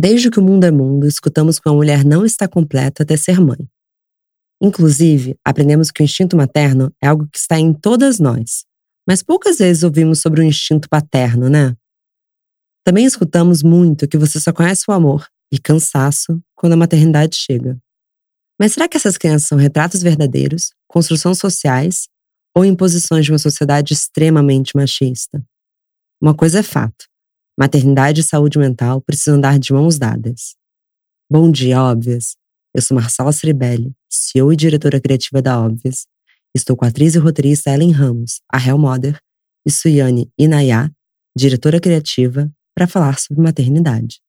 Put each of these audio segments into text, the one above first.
Desde que o mundo é mundo, escutamos que uma mulher não está completa até ser mãe. Inclusive, aprendemos que o instinto materno é algo que está em todas nós, mas poucas vezes ouvimos sobre o instinto paterno, né? Também escutamos muito que você só conhece o amor e cansaço quando a maternidade chega. Mas será que essas crianças são retratos verdadeiros, construções sociais ou imposições de uma sociedade extremamente machista? Uma coisa é fato: maternidade e saúde mental precisam andar de mãos dadas. Bom dia, óbvias! Eu sou Marcela Ceribelli, CEO e diretora criativa da Óbvias. Estou com a atriz e roteirista Ellen Ramos, a Hell Mother, e Suyane Inayá, diretora criativa, para falar sobre maternidade.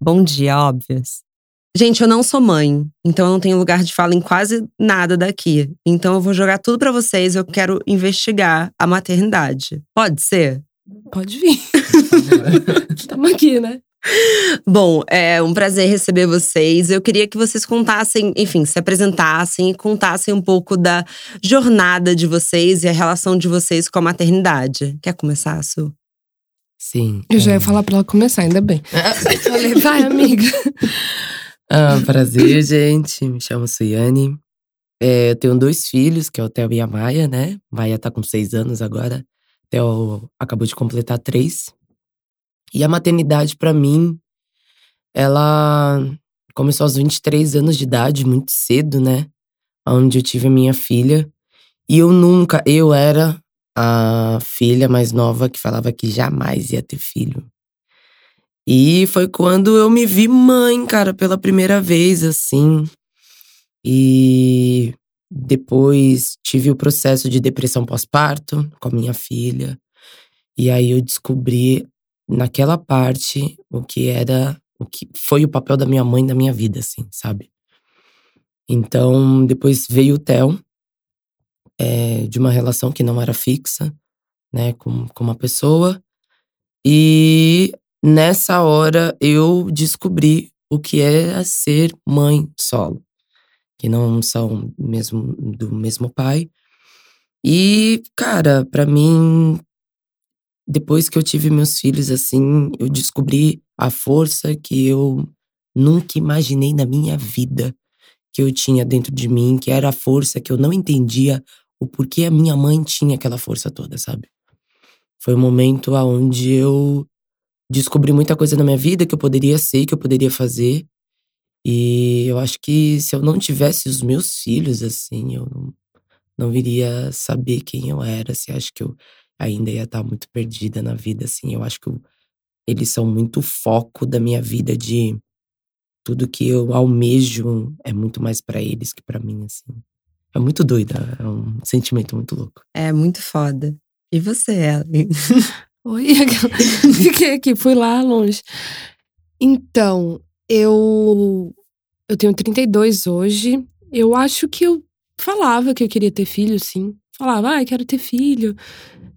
Bom dia, óbvias. Gente, eu não sou mãe, então eu não tenho lugar de fala em quase nada daqui. Então eu vou jogar tudo para vocês. Eu quero investigar a maternidade. Pode ser? Pode vir. Estamos aqui, né? Bom, é um prazer receber vocês. Eu queria que vocês contassem, enfim, se apresentassem e contassem um pouco da jornada de vocês e a relação de vocês com a maternidade. Quer começar, Su? Sim. Eu já ia falar pra ela começar, ainda bem. Falei, vai, amiga. Ah, prazer, gente. Me chamo Suiane. É, eu tenho dois filhos, que é o Theo e a Maia, né? Maia tá com seis anos agora. Theo acabou de completar três. E a maternidade, para mim, ela começou aos 23 anos de idade, muito cedo, né? Onde eu tive a minha filha. E eu nunca, eu era a filha mais nova que falava que jamais ia ter filho. E foi quando eu me vi mãe, cara, pela primeira vez, assim. E depois tive o processo de depressão pós-parto com a minha filha. E aí eu descobri naquela parte o que era, o que foi o papel da minha mãe na minha vida, assim, sabe? Então, depois veio o Theo, é, de uma relação que não era fixa, né, com, com uma pessoa. E nessa hora eu descobri o que é ser mãe solo, que não são mesmo do mesmo pai. E, cara, para mim, depois que eu tive meus filhos assim, eu descobri a força que eu nunca imaginei na minha vida que eu tinha dentro de mim, que era a força que eu não entendia o porquê a minha mãe tinha aquela força toda, sabe? Foi um momento onde eu descobri muita coisa na minha vida que eu poderia ser, que eu poderia fazer. E eu acho que se eu não tivesse os meus filhos, assim, eu não, não viria saber quem eu era. Assim, acho que eu ainda ia estar muito perdida na vida, assim. Eu acho que eu, eles são muito foco da minha vida de tudo que eu almejo é muito mais para eles que para mim, assim. É muito doida, é um sentimento muito louco. É muito foda. E você, Ellen? Oi, fiquei aqui, fui lá longe. Então, eu eu tenho 32 hoje. Eu acho que eu falava que eu queria ter filho, sim. Falava, ah, eu quero ter filho,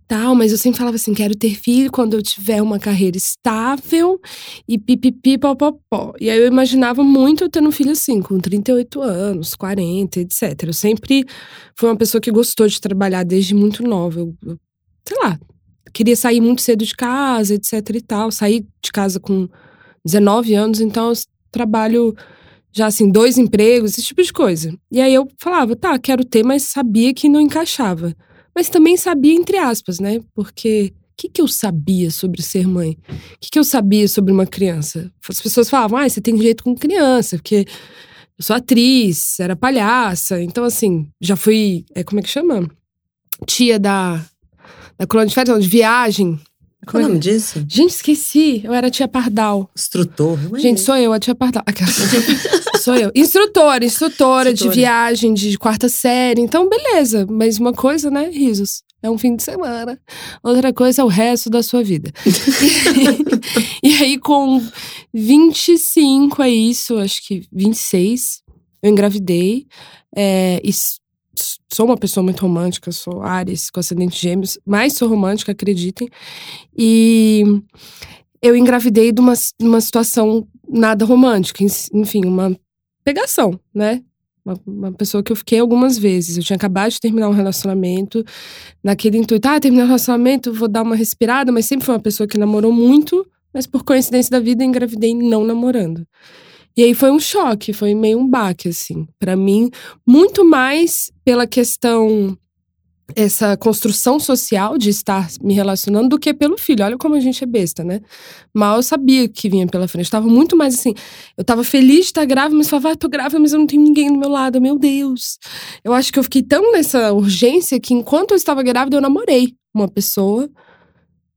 tal, mas eu sempre falava assim, quero ter filho quando eu tiver uma carreira estável e pipipi, popopó. E aí eu imaginava muito eu tendo um filho assim, com 38 anos, 40, etc. Eu sempre fui uma pessoa que gostou de trabalhar desde muito nova. Eu, eu sei lá, queria sair muito cedo de casa, etc e tal. Saí de casa com 19 anos, então eu trabalho já assim, dois empregos, esse tipo de coisa. E aí eu falava, tá, quero ter, mas sabia que não encaixava. Mas também sabia, entre aspas, né? Porque o que, que eu sabia sobre ser mãe? O que, que eu sabia sobre uma criança? As pessoas falavam, ah, você tem jeito com criança, porque eu sou atriz, era palhaça. Então, assim, já fui, é, como é que chama? Tia da da colônia de férias, não, de viagem. Qual é o nome disso? Gente, esqueci. Eu era tia Pardal. Instrutor. Gente, sou eu, a tia Pardal. sou eu. Instrutora, instrutora, de viagem de quarta série. Então, beleza. Mas uma coisa, né? Risos. É um fim de semana. Outra coisa é o resto da sua vida. e, aí, com 25, é isso, acho que 26, eu engravidei. É, e sou uma pessoa muito romântica, sou Ares com ascendente gêmeos, mas sou romântica, acreditem. E eu engravidei de uma, uma situação nada romântica, enfim, uma pegação, né? Uma, uma, pessoa que eu fiquei algumas vezes. Eu tinha acabado de terminar um relacionamento, naquele intuito, ah, terminar um relacionamento, vou dar uma respirada, mas sempre foi uma pessoa que namorou muito, mas por coincidência da vida engravidei não namorando. E aí foi um choque, foi meio um baque, assim, para mim, muito mais pela questão essa construção social de estar me relacionando do que pelo filho. Olha como a gente é besta, né? Mal eu sabia que vinha pela frente. Eu tava muito mais assim. Eu tava feliz de estar grávida, mas falava, ah, tô grávida, mas eu não tenho ninguém do meu lado. Meu Deus. Eu acho que eu fiquei tão nessa urgência que enquanto eu estava grávida, eu namorei uma pessoa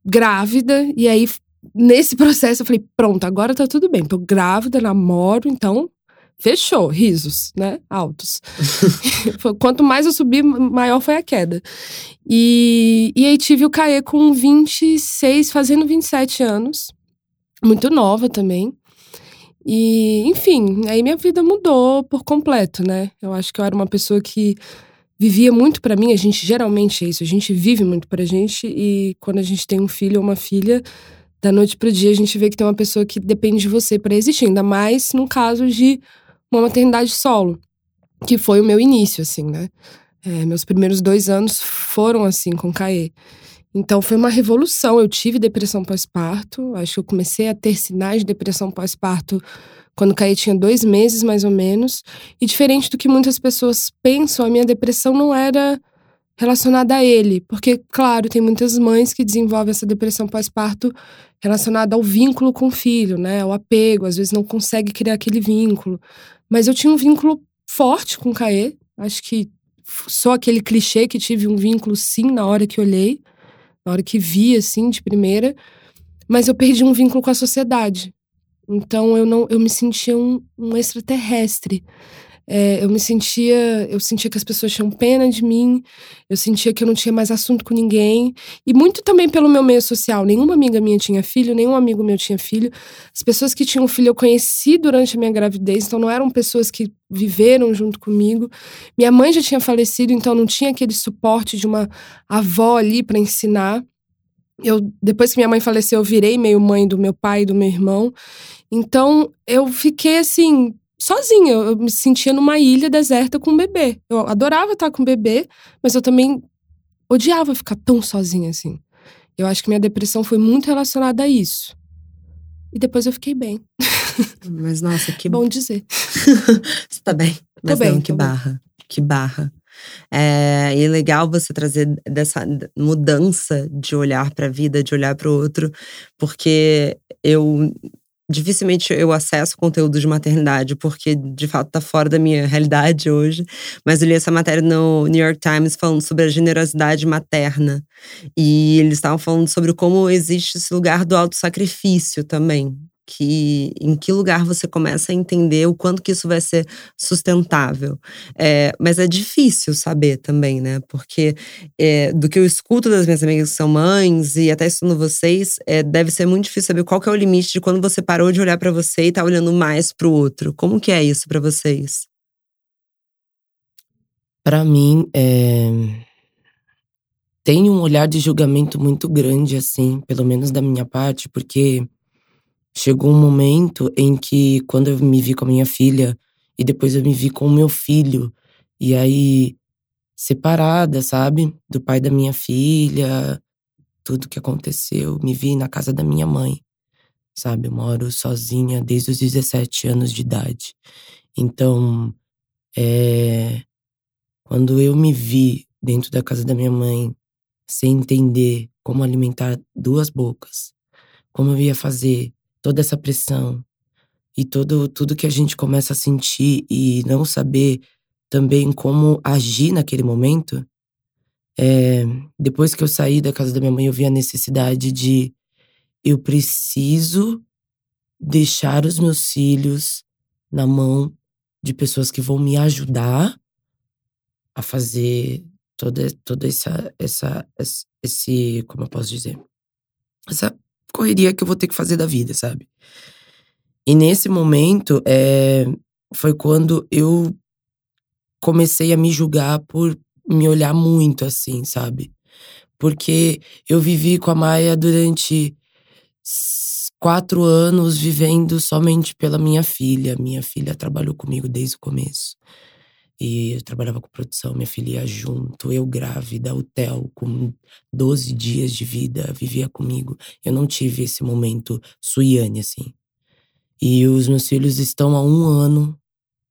grávida. E aí, nesse processo, eu falei, pronto, agora tá tudo bem. Tô grávida, namoro, então fechou, risos, né? Altos. Quanto mais eu subi, maior foi a queda. E, e aí tive o Caê com 26, fazendo 27 anos. Muito nova também. E, enfim, aí minha vida mudou por completo, né? Eu acho que eu era uma pessoa que vivia muito para mim. A gente geralmente é isso, a gente vive muito pra gente. E quando a gente tem um filho ou uma filha, da noite pro dia a gente vê que tem uma pessoa que depende de você para existir. Ainda mais no caso de uma maternidade solo, que foi o meu início, assim, né? É, meus primeiros dois anos foram assim com Caê. Então foi uma revolução. Eu tive depressão pós-parto. Acho que eu comecei a ter sinais de depressão pós-parto quando Caê tinha dois meses, mais ou menos. E diferente do que muitas pessoas pensam, a minha depressão não era relacionada a ele. Porque, claro, tem muitas mães que desenvolvem essa depressão pós-parto relacionada ao vínculo com o filho, né? Ao apego, às vezes não consegue criar aquele vínculo. Mas eu tinha um vínculo forte com o Caê. Acho que só aquele clichê que tive um vínculo sim na hora que olhei, na hora que vi assim de primeira, mas eu perdi um vínculo com a sociedade. Então eu não eu me sentia um, um extraterrestre. É, eu me sentia, eu sentia que as pessoas tinham pena de mim, eu sentia que eu não tinha mais assunto com ninguém. E muito também pelo meu meio social. Nenhuma amiga minha tinha filho, nenhum amigo meu tinha filho. As pessoas que tinham filho eu conheci durante a minha gravidez, então não eram pessoas que viveram junto comigo. Minha mãe já tinha falecido, então não tinha aquele suporte de uma avó ali para ensinar. Eu, depois que minha mãe faleceu, eu virei meio mãe do meu pai e do meu irmão. Então, eu fiquei assim, sozinha. Eu me sentia numa ilha deserta com um bebê. Eu adorava estar com o bebê, mas eu também odiava ficar tão sozinha assim. Eu acho que minha depressão foi muito relacionada a isso. E depois eu fiquei bem. Mas nossa, que bom dizer. você tá bem? Mas tô não, bem, que barra. Bem. Que barra. É, e é legal você trazer dessa mudança de olhar para a vida, de olhar para o outro, porque eu dificilmente eu acesso conteúdo de maternidade, porque de fato tá fora da minha realidade hoje. Mas eu li essa matéria no New York Times falando sobre a generosidade materna. E eles estavam falando sobre como existe esse lugar do autossacrifício também que em que lugar você começa a entender o quanto que isso vai ser sustentável. É, mas é difícil saber também, né? Porque é, do que eu escuto das minhas amigas que são mães e até estudando vocês, é, deve ser muito difícil saber qual que é o limite de quando você parou de olhar para você e tá olhando mais para o outro. Como que é isso para vocês? Para mim, é... tem um olhar de julgamento muito grande, assim, pelo menos da minha parte, porque Chegou um momento em que, quando eu me vi com a minha filha, e depois eu me vi com o meu filho, e aí, separada, sabe? Do pai da minha filha, tudo que aconteceu, me vi na casa da minha mãe, sabe? Eu moro sozinha desde os 17 anos de idade. Então, é. Quando eu me vi dentro da casa da minha mãe, sem entender como alimentar duas bocas, como eu ia fazer toda essa pressão e todo, tudo que a gente começa a sentir e não saber também como agir naquele momento, é, depois que eu saí da casa da minha mãe, eu vi a necessidade de eu preciso deixar os meus filhos na mão de pessoas que vão me ajudar a fazer toda, toda essa, essa, esse, como eu posso dizer, essa correria que eu vou ter que fazer da vida, sabe? E nesse momento, é, foi quando eu comecei a me julgar por me olhar muito assim, sabe? Porque eu vivi com a Maia durante quatro anos vivendo somente pela minha filha. Minha filha trabalhou comigo desde o começo. E eu trabalhava com produção, minha filha ia junto, eu grávida, Theo com 12 dias de vida, vivia comigo. Eu não tive esse momento Suiane, assim. E os meus filhos estão há um ano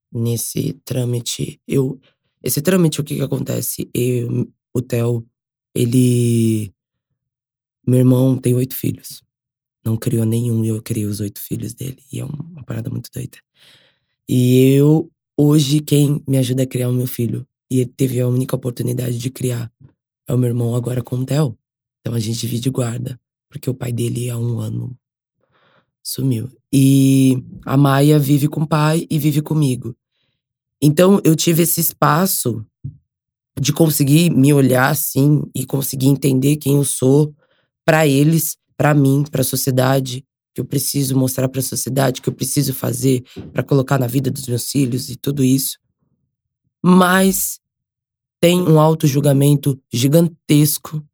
nesse trâmite. Eu, esse trâmite, o que que acontece? Eu, o Theo, ele. Meu irmão tem oito filhos. Não criou nenhum, eu criei os oito filhos dele. E é uma parada muito doida. E eu Hoje, quem me ajuda a criar o meu filho, e ele teve a única oportunidade de criar, é o meu irmão agora com o Theo. Então a gente divide guarda, porque o pai dele há um ano sumiu. E a Maia vive com o pai e vive comigo. Então eu tive esse espaço de conseguir me olhar assim e conseguir entender quem eu sou para eles, para mim, para a sociedade, que eu preciso mostrar para a sociedade, que eu preciso fazer para colocar na vida dos meus filhos e tudo isso. Mas tem um auto-julgamento gigantesco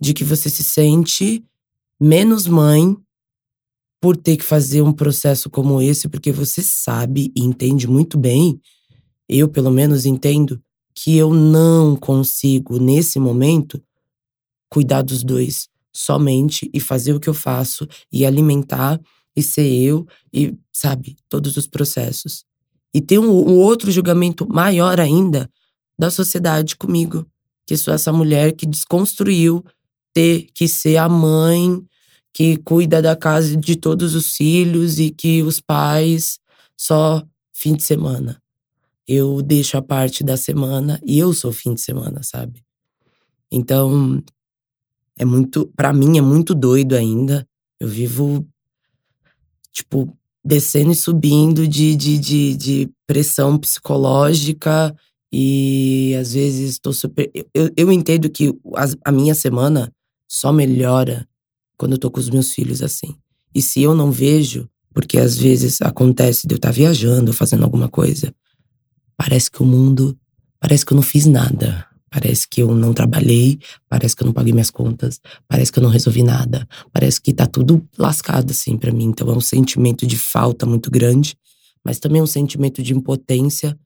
de que você se sente menos mãe por ter que fazer um processo como esse, porque você sabe e entende muito bem, eu pelo menos entendo, que eu não consigo, nesse momento, cuidar dos dois somente e fazer o que eu faço e alimentar e ser eu e, sabe, todos os processos. E tem um, um outro julgamento maior ainda da sociedade comigo, que sou essa mulher que desconstruiu ter que ser a mãe que cuida da casa de todos os filhos e que os pais só fim de semana. Eu deixo a parte da semana e eu sou fim de semana, sabe? Então, é muito, para mim é muito doido ainda. Eu vivo tipo descendo e subindo de, de, de, de pressão psicológica e às vezes estou super. Eu, eu entendo que a, a minha semana só melhora quando eu tô com os meus filhos assim. E se eu não vejo, porque às vezes acontece de eu estar tá viajando, fazendo alguma coisa, parece que o mundo. Parece que eu não fiz nada. Parece que eu não trabalhei, parece que eu não paguei minhas contas, parece que eu não resolvi nada, parece que tá tudo lascado assim para mim. Então é um sentimento de falta muito grande, mas também um sentimento de impotência,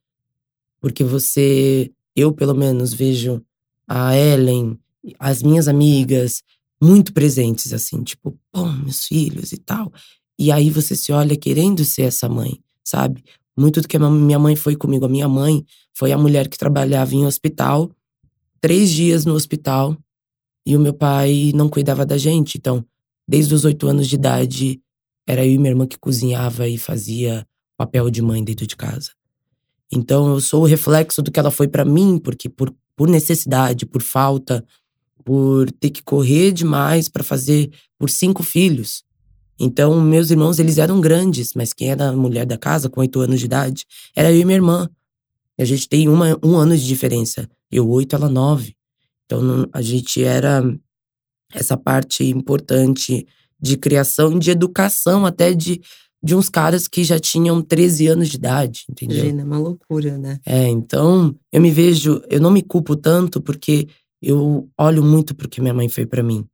porque você, eu pelo menos vejo a Ellen, as minhas amigas muito presentes assim, tipo, pô, meus filhos e tal. E aí você se olha querendo ser essa mãe, sabe? Muito do que a minha mãe foi comigo. A minha mãe foi a mulher que trabalhava em hospital três dias no hospital e o meu pai não cuidava da gente. Então, desde os oito anos de idade, era eu e minha irmã que cozinhava e fazia papel de mãe dentro de casa. Então, eu sou o reflexo do que ela foi para mim, porque por, por necessidade, por falta, por ter que correr demais para fazer por cinco filhos. Então, meus irmãos, eles eram grandes, mas quem era a mulher da casa, com oito anos de idade, era eu e minha irmã. A gente tem uma, um ano de diferença. Eu oito, ela nove. Então a gente era essa parte importante de criação, de educação, até de, de uns caras que já tinham 13 anos de idade, entendeu? Imagina, é uma loucura, né? É, então eu me vejo, eu não me culpo tanto porque eu olho muito pro que minha mãe fez para mim.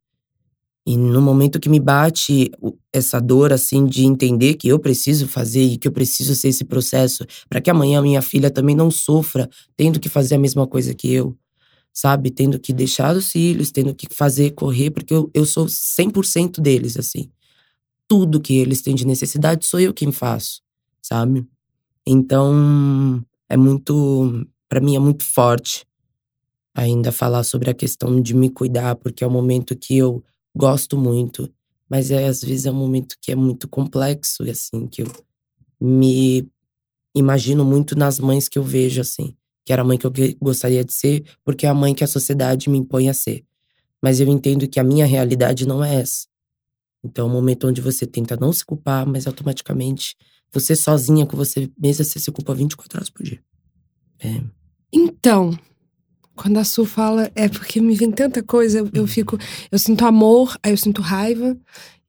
E no momento que me bate essa dor, assim, de entender que eu preciso fazer e que eu preciso ser esse processo, para que amanhã minha filha também não sofra tendo que fazer a mesma coisa que eu, sabe? Tendo que deixar os filhos, tendo que fazer, correr, porque eu, eu sou 100% deles, assim. Tudo que eles têm de necessidade sou eu quem faço, sabe? Então, é muito. para mim, é muito forte ainda falar sobre a questão de me cuidar, porque é o momento que eu gosto muito, mas é, às vezes é um momento que é muito complexo, assim, que eu me imagino muito nas mães que eu vejo, assim, que era a mãe que eu gostaria de ser, porque é a mãe que a sociedade me impõe a ser. Mas eu entendo que a minha realidade não é essa. Então é um momento onde você tenta não se culpar, mas automaticamente você sozinha com você mesma, você se culpa 24 horas por dia. É. Então, quando a Su fala, é porque me vem tanta coisa, eu, eu fico. Eu sinto amor, aí eu sinto raiva.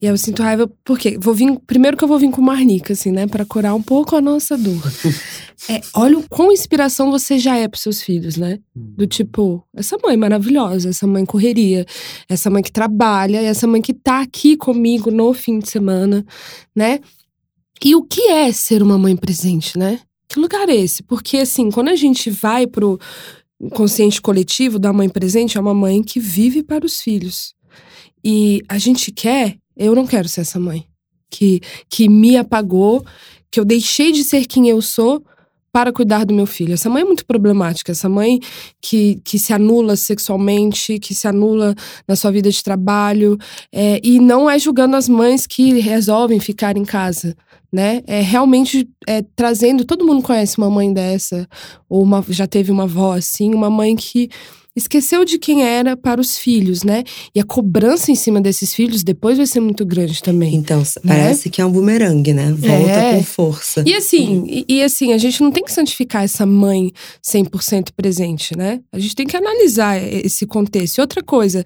E aí eu sinto raiva, porque vou vir. Primeiro que eu vou vir com marnica, assim, né? Pra curar um pouco a nossa dor. é, olha o quão inspiração você já é pros seus filhos, né? Do uhum. tipo, essa mãe maravilhosa, essa mãe correria, essa mãe que trabalha, essa mãe que tá aqui comigo no fim de semana, né? E o que é ser uma mãe presente, né? Que lugar é esse? Porque, assim, quando a gente vai pro consciente coletivo da mãe presente, é uma mãe que vive para os filhos. E a gente quer, eu não quero ser essa mãe que, que me apagou, que eu deixei de ser quem eu sou para cuidar do meu filho. Essa mãe é muito problemática, essa mãe que, que se anula sexualmente, que se anula na sua vida de trabalho, é, e não é julgando as mães que resolvem ficar em casa. Né? É realmente é, trazendo. Todo mundo conhece uma mãe dessa, ou uma, já teve uma avó assim, uma mãe que esqueceu de quem era para os filhos, né? E a cobrança em cima desses filhos depois vai ser muito grande também. Então, né? parece que é um bumerangue, né? Volta é. com força. E assim, e, e, assim, a gente não tem que santificar essa mãe 100% presente, né? A gente tem que analisar esse contexto. E outra coisa,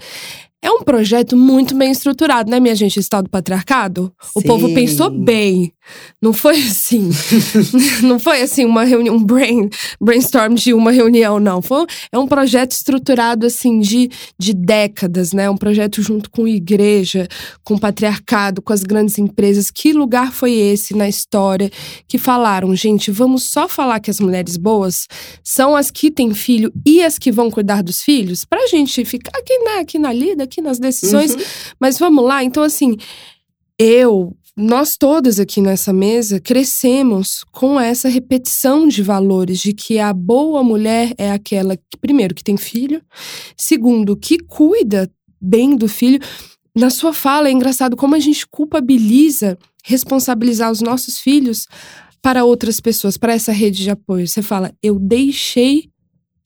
é um projeto muito bem estruturado, né, minha gente? Estado do patriarcado. Sim. O povo pensou bem. Não foi assim. não foi assim uma reunião, um brain, brainstorm de uma reunião, não. Foi, é um projeto estruturado assim de, de décadas, né? Um projeto junto com igreja, com patriarcado, com as grandes empresas. Que lugar foi esse na história que falaram, gente, vamos só falar que as mulheres boas são as que têm filho e as que vão cuidar dos filhos? Pra gente ficar aqui, né, aqui na lida, aqui nas decisões. Uhum. Mas vamos lá, então assim, eu nós todas aqui nessa mesa crescemos com essa repetição de valores de que a boa mulher é aquela que, primeiro, que tem filho, segundo, que cuida bem do filho. Na sua fala é engraçado como a gente culpabiliza responsabilizar os nossos filhos para outras pessoas, para essa rede de apoio. Você fala, eu deixei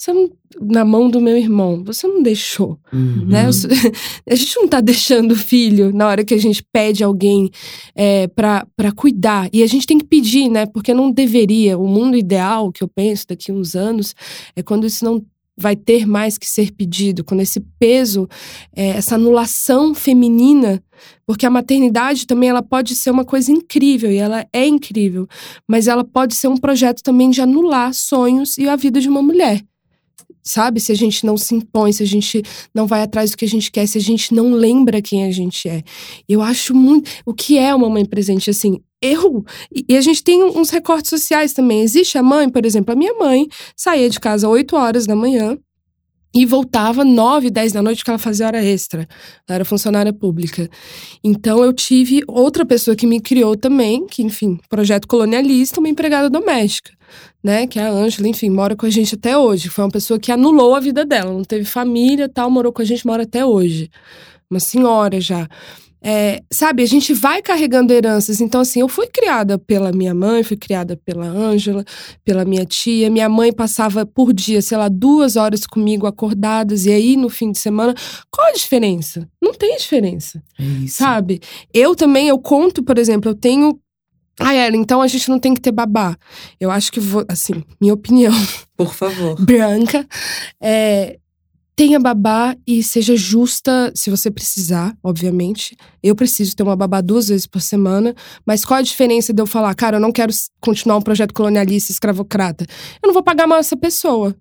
você não, na mão do meu irmão, você não deixou, uhum. né? A gente não tá deixando o filho na hora que a gente pede alguém é, para cuidar. E a gente tem que pedir, né? Porque não deveria. O mundo ideal, que eu penso daqui a uns anos, é quando isso não vai ter mais que ser pedido, quando esse peso, é, essa anulação feminina, porque a maternidade também ela pode ser uma coisa incrível e ela é incrível, mas ela pode ser um projeto também de anular sonhos e a vida de uma mulher sabe? Se a gente não se impõe, se a gente não vai atrás do que a gente quer, se a gente não lembra quem a gente é. Eu acho muito. O que é uma mãe presente? Assim, eu. E a gente tem uns recortes sociais também. Existe a mãe, por exemplo, a minha mãe saía de casa às 8 horas da manhã. E voltava 9, 10 da noite, porque ela fazia hora extra. Ela era funcionária pública. Então eu tive outra pessoa que me criou também, que, enfim, projeto colonialista, uma empregada doméstica né? Que é a Ângela, enfim, mora com a gente até hoje. Foi uma pessoa que anulou a vida dela, não teve família tal, morou com a gente, mora até hoje. Uma senhora já. É, sabe, a gente vai carregando heranças. Então, assim, eu fui criada pela minha mãe, fui criada pela Ângela, pela minha tia. Minha mãe passava por dia, sei lá, duas horas comigo acordadas. E aí, no fim de semana, qual a diferença? Não tem diferença. É sabe? Eu também, eu conto, por exemplo, eu tenho ah, Ela, então a gente não tem que ter babá. Eu acho que, vou, assim, minha opinião. Por favor. branca. É, tenha babá e seja justa se você precisar, obviamente. Eu preciso ter uma babá duas vezes por semana, mas qual a diferença de eu falar, cara, eu não quero continuar um projeto colonialista escravocrata? Eu não vou pagar mal essa pessoa.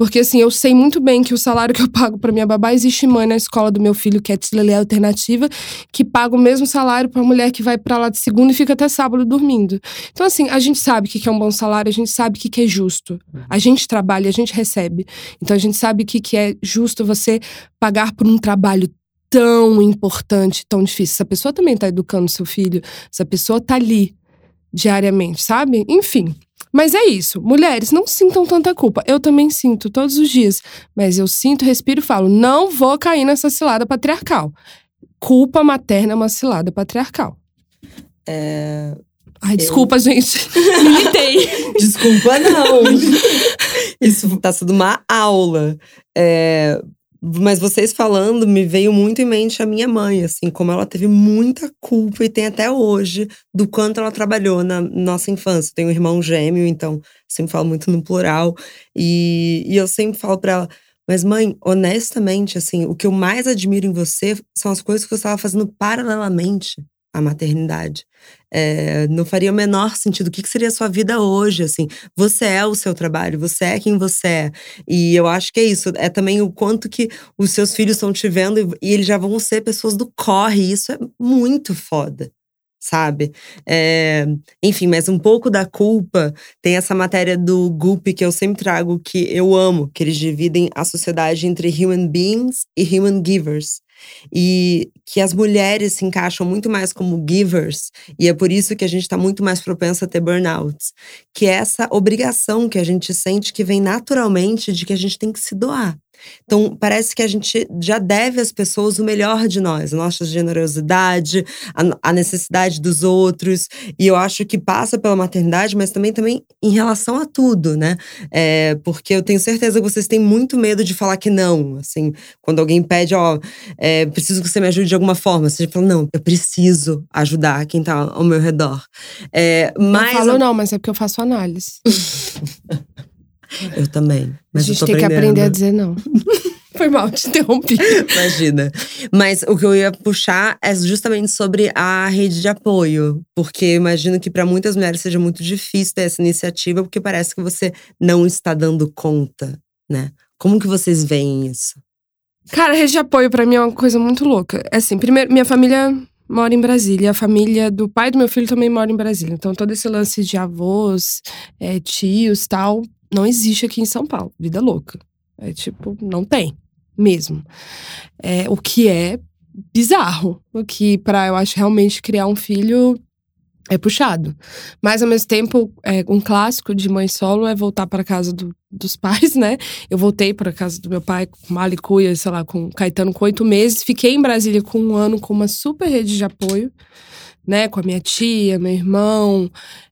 Porque, assim, eu sei muito bem que o salário que eu pago para minha babá existe mãe na escola do meu filho, que é Tilelê Alternativa, que paga o mesmo salário para mulher que vai para lá de segunda e fica até sábado dormindo. Então, assim, a gente sabe o que é um bom salário, a gente sabe o que é justo. A gente trabalha, a gente recebe. Então, a gente sabe o que é justo você pagar por um trabalho tão importante, tão difícil. Essa pessoa também tá educando seu filho, essa pessoa tá ali diariamente, sabe? Enfim. Mas é isso. Mulheres, não sintam tanta culpa. Eu também sinto todos os dias. Mas eu sinto, respiro e falo: não vou cair nessa cilada patriarcal. Culpa materna é uma cilada patriarcal. É. Ai, desculpa, eu... gente. Militei. desculpa, não. Isso tá sendo uma aula. É, mas vocês falando, me veio muito em mente a minha mãe, assim, como ela teve muita culpa e tem até hoje do quanto ela trabalhou na nossa infância. Tenho um irmão gêmeo, então sempre falo muito no plural. E, e eu sempre falo para ela, mas mãe, honestamente, assim, o que eu mais admiro em você são as coisas que você estava fazendo paralelamente a maternidade. É, não faria o menor sentido. O que, que seria a sua vida hoje? Assim, você é o seu trabalho, você é quem você é. E eu acho que é isso. É também o quanto que os seus filhos estão te vendo e, eles já vão ser pessoas do corre. Isso é muito foda. sabe? É, enfim, mas um pouco da culpa tem essa matéria do Goop que eu sempre trago, que eu amo, que eles dividem a sociedade entre human beings e human givers. E que as mulheres se encaixam muito mais como givers, e é por isso que a gente está muito mais propensa a ter burnouts. Que é essa obrigação que a gente sente que vem naturalmente de que a gente tem que se doar. Então, parece que a gente já deve às pessoas o melhor de nós, a nossa generosidade, a, a, necessidade dos outros. E eu acho que passa pela maternidade, mas também, também em relação a tudo, né? É, porque eu tenho certeza que vocês têm muito medo de falar que não. Assim, quando alguém pede, ó, é, preciso que você me ajude de alguma forma, você fala, não, eu preciso ajudar quem tá ao meu redor. É, mas, eu falo não, mas é porque eu faço análise. Eu também. a gente tem que aprender a dizer não. Foi mal, te interrompi. Imagina. Mas o que eu ia puxar é justamente sobre a rede de apoio. Porque eu imagino que para muitas mulheres seja muito difícil ter essa iniciativa, porque parece que você não está dando conta, né? Como que vocês veem isso? Cara, a rede de apoio para mim é uma coisa muito louca. É assim, primeiro, minha família mora em Brasília. A família do pai do meu filho também mora em Brasília. Então, todo esse lance de avós, é, tios tal, não existe aqui em São Paulo. Vida louca. É tipo, não tem mesmo. É, o que é bizarro. O que, para eu acho, realmente criar um filho é puxado. Mas, ao mesmo tempo, é, um clássico de mãe solo é voltar para casa do, dos pais, né? Eu voltei para casa do meu pai com Malicuia, sei lá, com Caetano com oito meses. Fiquei em Brasília com um ano com uma super rede de apoio, né? Com a minha tia, meu irmão,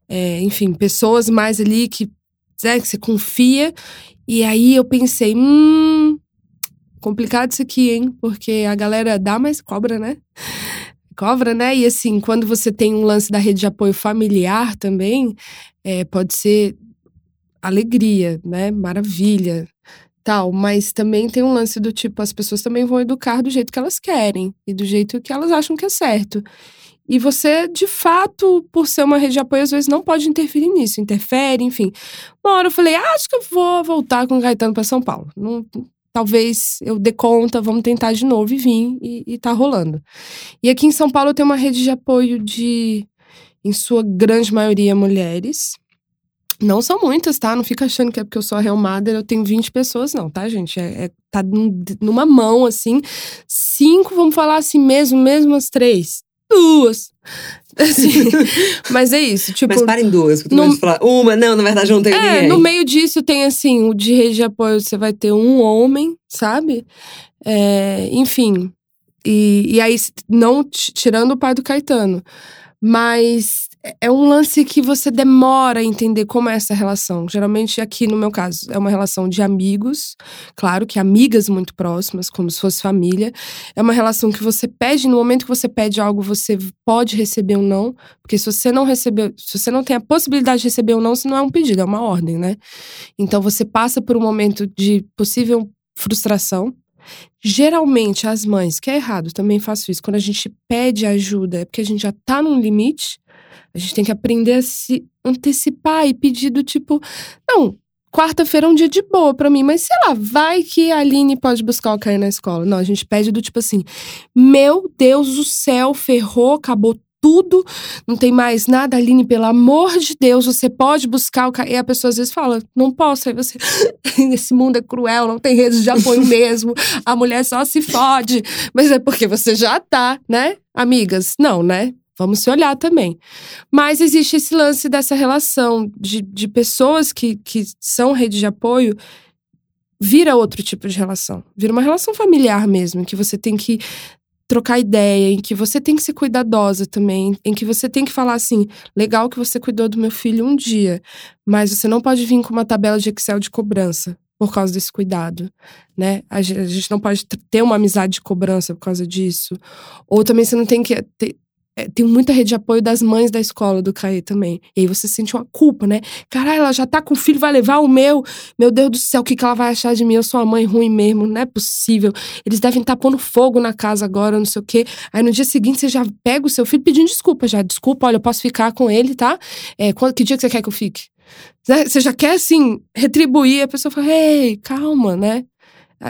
é, enfim, pessoas mais ali que né, que você confia. E aí eu pensei, hum, complicado isso aqui, hein? Porque a galera dá, mas cobra, né? Cobra, né? E assim, quando você tem um lance da rede de apoio familiar também, é, pode ser alegria, né? Maravilha, tal. Mas também tem um lance do tipo, as pessoas também vão educar do jeito que elas querem e do jeito que elas acham que é certo. E você, de fato, por ser uma rede de apoio, às vezes não pode interferir nisso, interfere, enfim. Uma hora eu falei, ah, acho que eu vou voltar com o Gaetano para São Paulo. Não, talvez eu dê conta, vamos tentar de novo e vim, e, e tá rolando. E aqui em São Paulo eu tenho uma rede de apoio de, em sua grande maioria, mulheres. Não são muitas, tá? Não fica achando que é porque eu sou a Real Mother, eu tenho 20 pessoas, não, tá, gente? É, é, tá numa mão, assim. Cinco, vamos falar assim mesmo, mesmo as três duas. Assim, mas é isso, tipo. Mas parem duas, que tu no, falar uma, não, na verdade não tem é, ninguém. No meio disso tem assim, o de rede de apoio você vai ter um homem, sabe? É, enfim. E, e aí, não tirando o pai do Caetano. Mas é, é um lance que você demora a entender como é essa relação. Geralmente, aqui no meu caso, é uma relação de amigos, claro que amigas muito próximas, como se fosse família. É uma relação que você pede, no momento que você pede algo, você pode receber um não. Porque se você não receber, se você não tem a possibilidade de receber um não, isso não é um pedido, é uma ordem, né? Então você passa por um momento de possível frustração, Geralmente, as mães, que é errado, também faço isso, quando a gente pede ajuda, é porque a gente já tá num limite, a gente tem que aprender a se antecipar e pedir do tipo, não, quarta-feira é um dia de boa para mim, mas sei lá, vai que a Aline pode buscar o Caio na escola. Não, a gente pede do tipo assim: meu Deus do céu, ferrou, acabou tudo, não tem mais nada, Aline, pelo amor de Deus, você pode buscar o E a pessoa às vezes fala, não posso. Aí você, esse mundo é cruel, não tem redes de apoio mesmo, a mulher só se fode. Mas é porque você já tá, né? Amigas, não, né? Vamos se olhar também. Mas existe esse lance dessa relação de, de pessoas que, que são rede de apoio vira outro tipo de relação. Vira uma relação familiar mesmo, que você tem que trocar ideia, em que você tem que ser cuidadosa também, em que você tem que falar assim: legal que você cuidou do meu filho um dia, mas você não pode vir com uma tabela de Excel de cobrança por causa desse cuidado, né? A gente não pode ter uma amizade de cobrança por causa disso. Ou também você não tem que ter, é, tem muita rede de apoio das mães da escola do Caê também. E aí você sente uma culpa, né? Caralho, ela já tá com o filho, vai levar o meu. Meu Deus do céu, o que, que ela vai achar de mim? Eu sou uma mãe ruim mesmo, não é possível. Eles devem estar tá pondo fogo na casa agora, não sei o quê. Aí no dia seguinte você já pega o seu filho pedindo desculpa já. Desculpa, olha, eu posso ficar com ele, tá? É, que dia que você quer que eu fique? Né? Você já quer, assim, retribuir. A pessoa fala, ei, calma, né?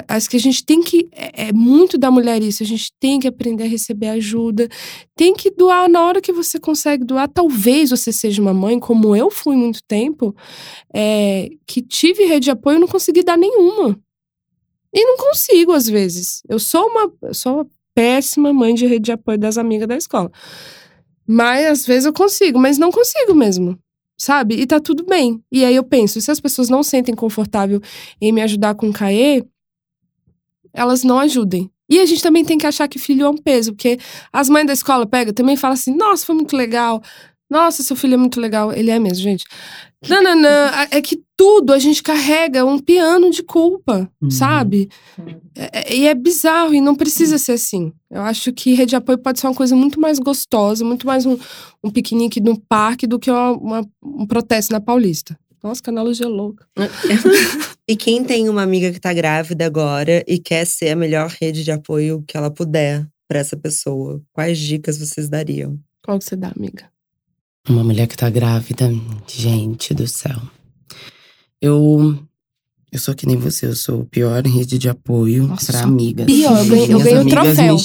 Acho que a gente tem que. É, é, muito da mulher isso. A gente tem que aprender a receber ajuda. Tem que doar na hora que você consegue doar. Talvez você seja uma mãe, como eu fui muito tempo, é, que tive rede de apoio e não consegui dar nenhuma. E não consigo, às vezes. Eu sou uma, sou uma péssima mãe de rede de apoio das amigas da escola. Mas às vezes eu consigo, mas não consigo mesmo sabe? E tá tudo bem. E aí eu penso, se as pessoas não sentem confortável em me ajudar com o CAE, elas não ajudem. E a gente também tem que achar que filho é um peso, porque as mães da escola pegam também falam assim: nossa, foi muito legal. Nossa, seu filho é muito legal. Ele é mesmo, gente. Não, não, não. É que tudo a gente carrega um piano de culpa, uhum. sabe? É, é, e é bizarro e não precisa ser assim. Eu acho que rede de apoio pode ser uma coisa muito mais gostosa, muito mais um, um piquenique no parque do que uma, uma, um protesto na Paulista. Nossa, que analogia louca. e quem tem uma amiga que tá grávida agora e quer ser a melhor rede de apoio que ela puder para essa pessoa, quais dicas vocês dariam? Qual que você dá, amiga? Uma mulher que tá grávida, gente do céu. Eu eu sou que nem você, eu sou o pior rede de apoio Nossa, pra amigas. Pior, eu ganhei, eu ganhei o troféu.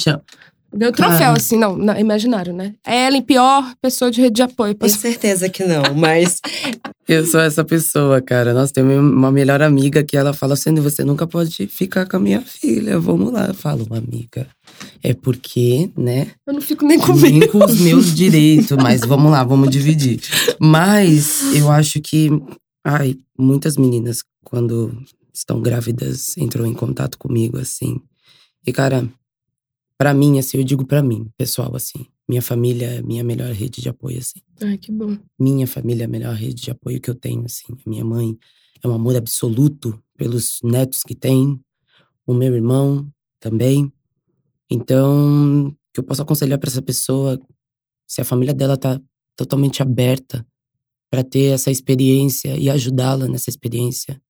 Deu troféu, Cara. assim, não, não, imaginário, né? É Ellen, pior pessoa de rede de apoio. Tenho certeza que não, mas. eu sou essa pessoa, cara. Nossa, tem uma melhor amiga que ela fala assim: você nunca pode ficar com a minha filha, vamos lá. Eu falo, amiga, é porque, né? Eu não fico nem com Nem com os meus direitos, mas vamos lá, vamos dividir. Mas eu acho que, ai, muitas meninas, quando estão grávidas, entram em contato comigo, assim. E, cara, para mim, assim, eu digo para mim, pessoal, assim, minha família é minha melhor rede de apoio, assim. Ai, que bom. Minha família é a melhor rede de apoio que eu tenho, assim. Minha mãe é um amor absoluto pelos netos que tem, o meu irmão também. Então, o que eu posso aconselhar para essa pessoa, se a família dela tá totalmente aberta para ter essa experiência e ajudá-la nessa experiência,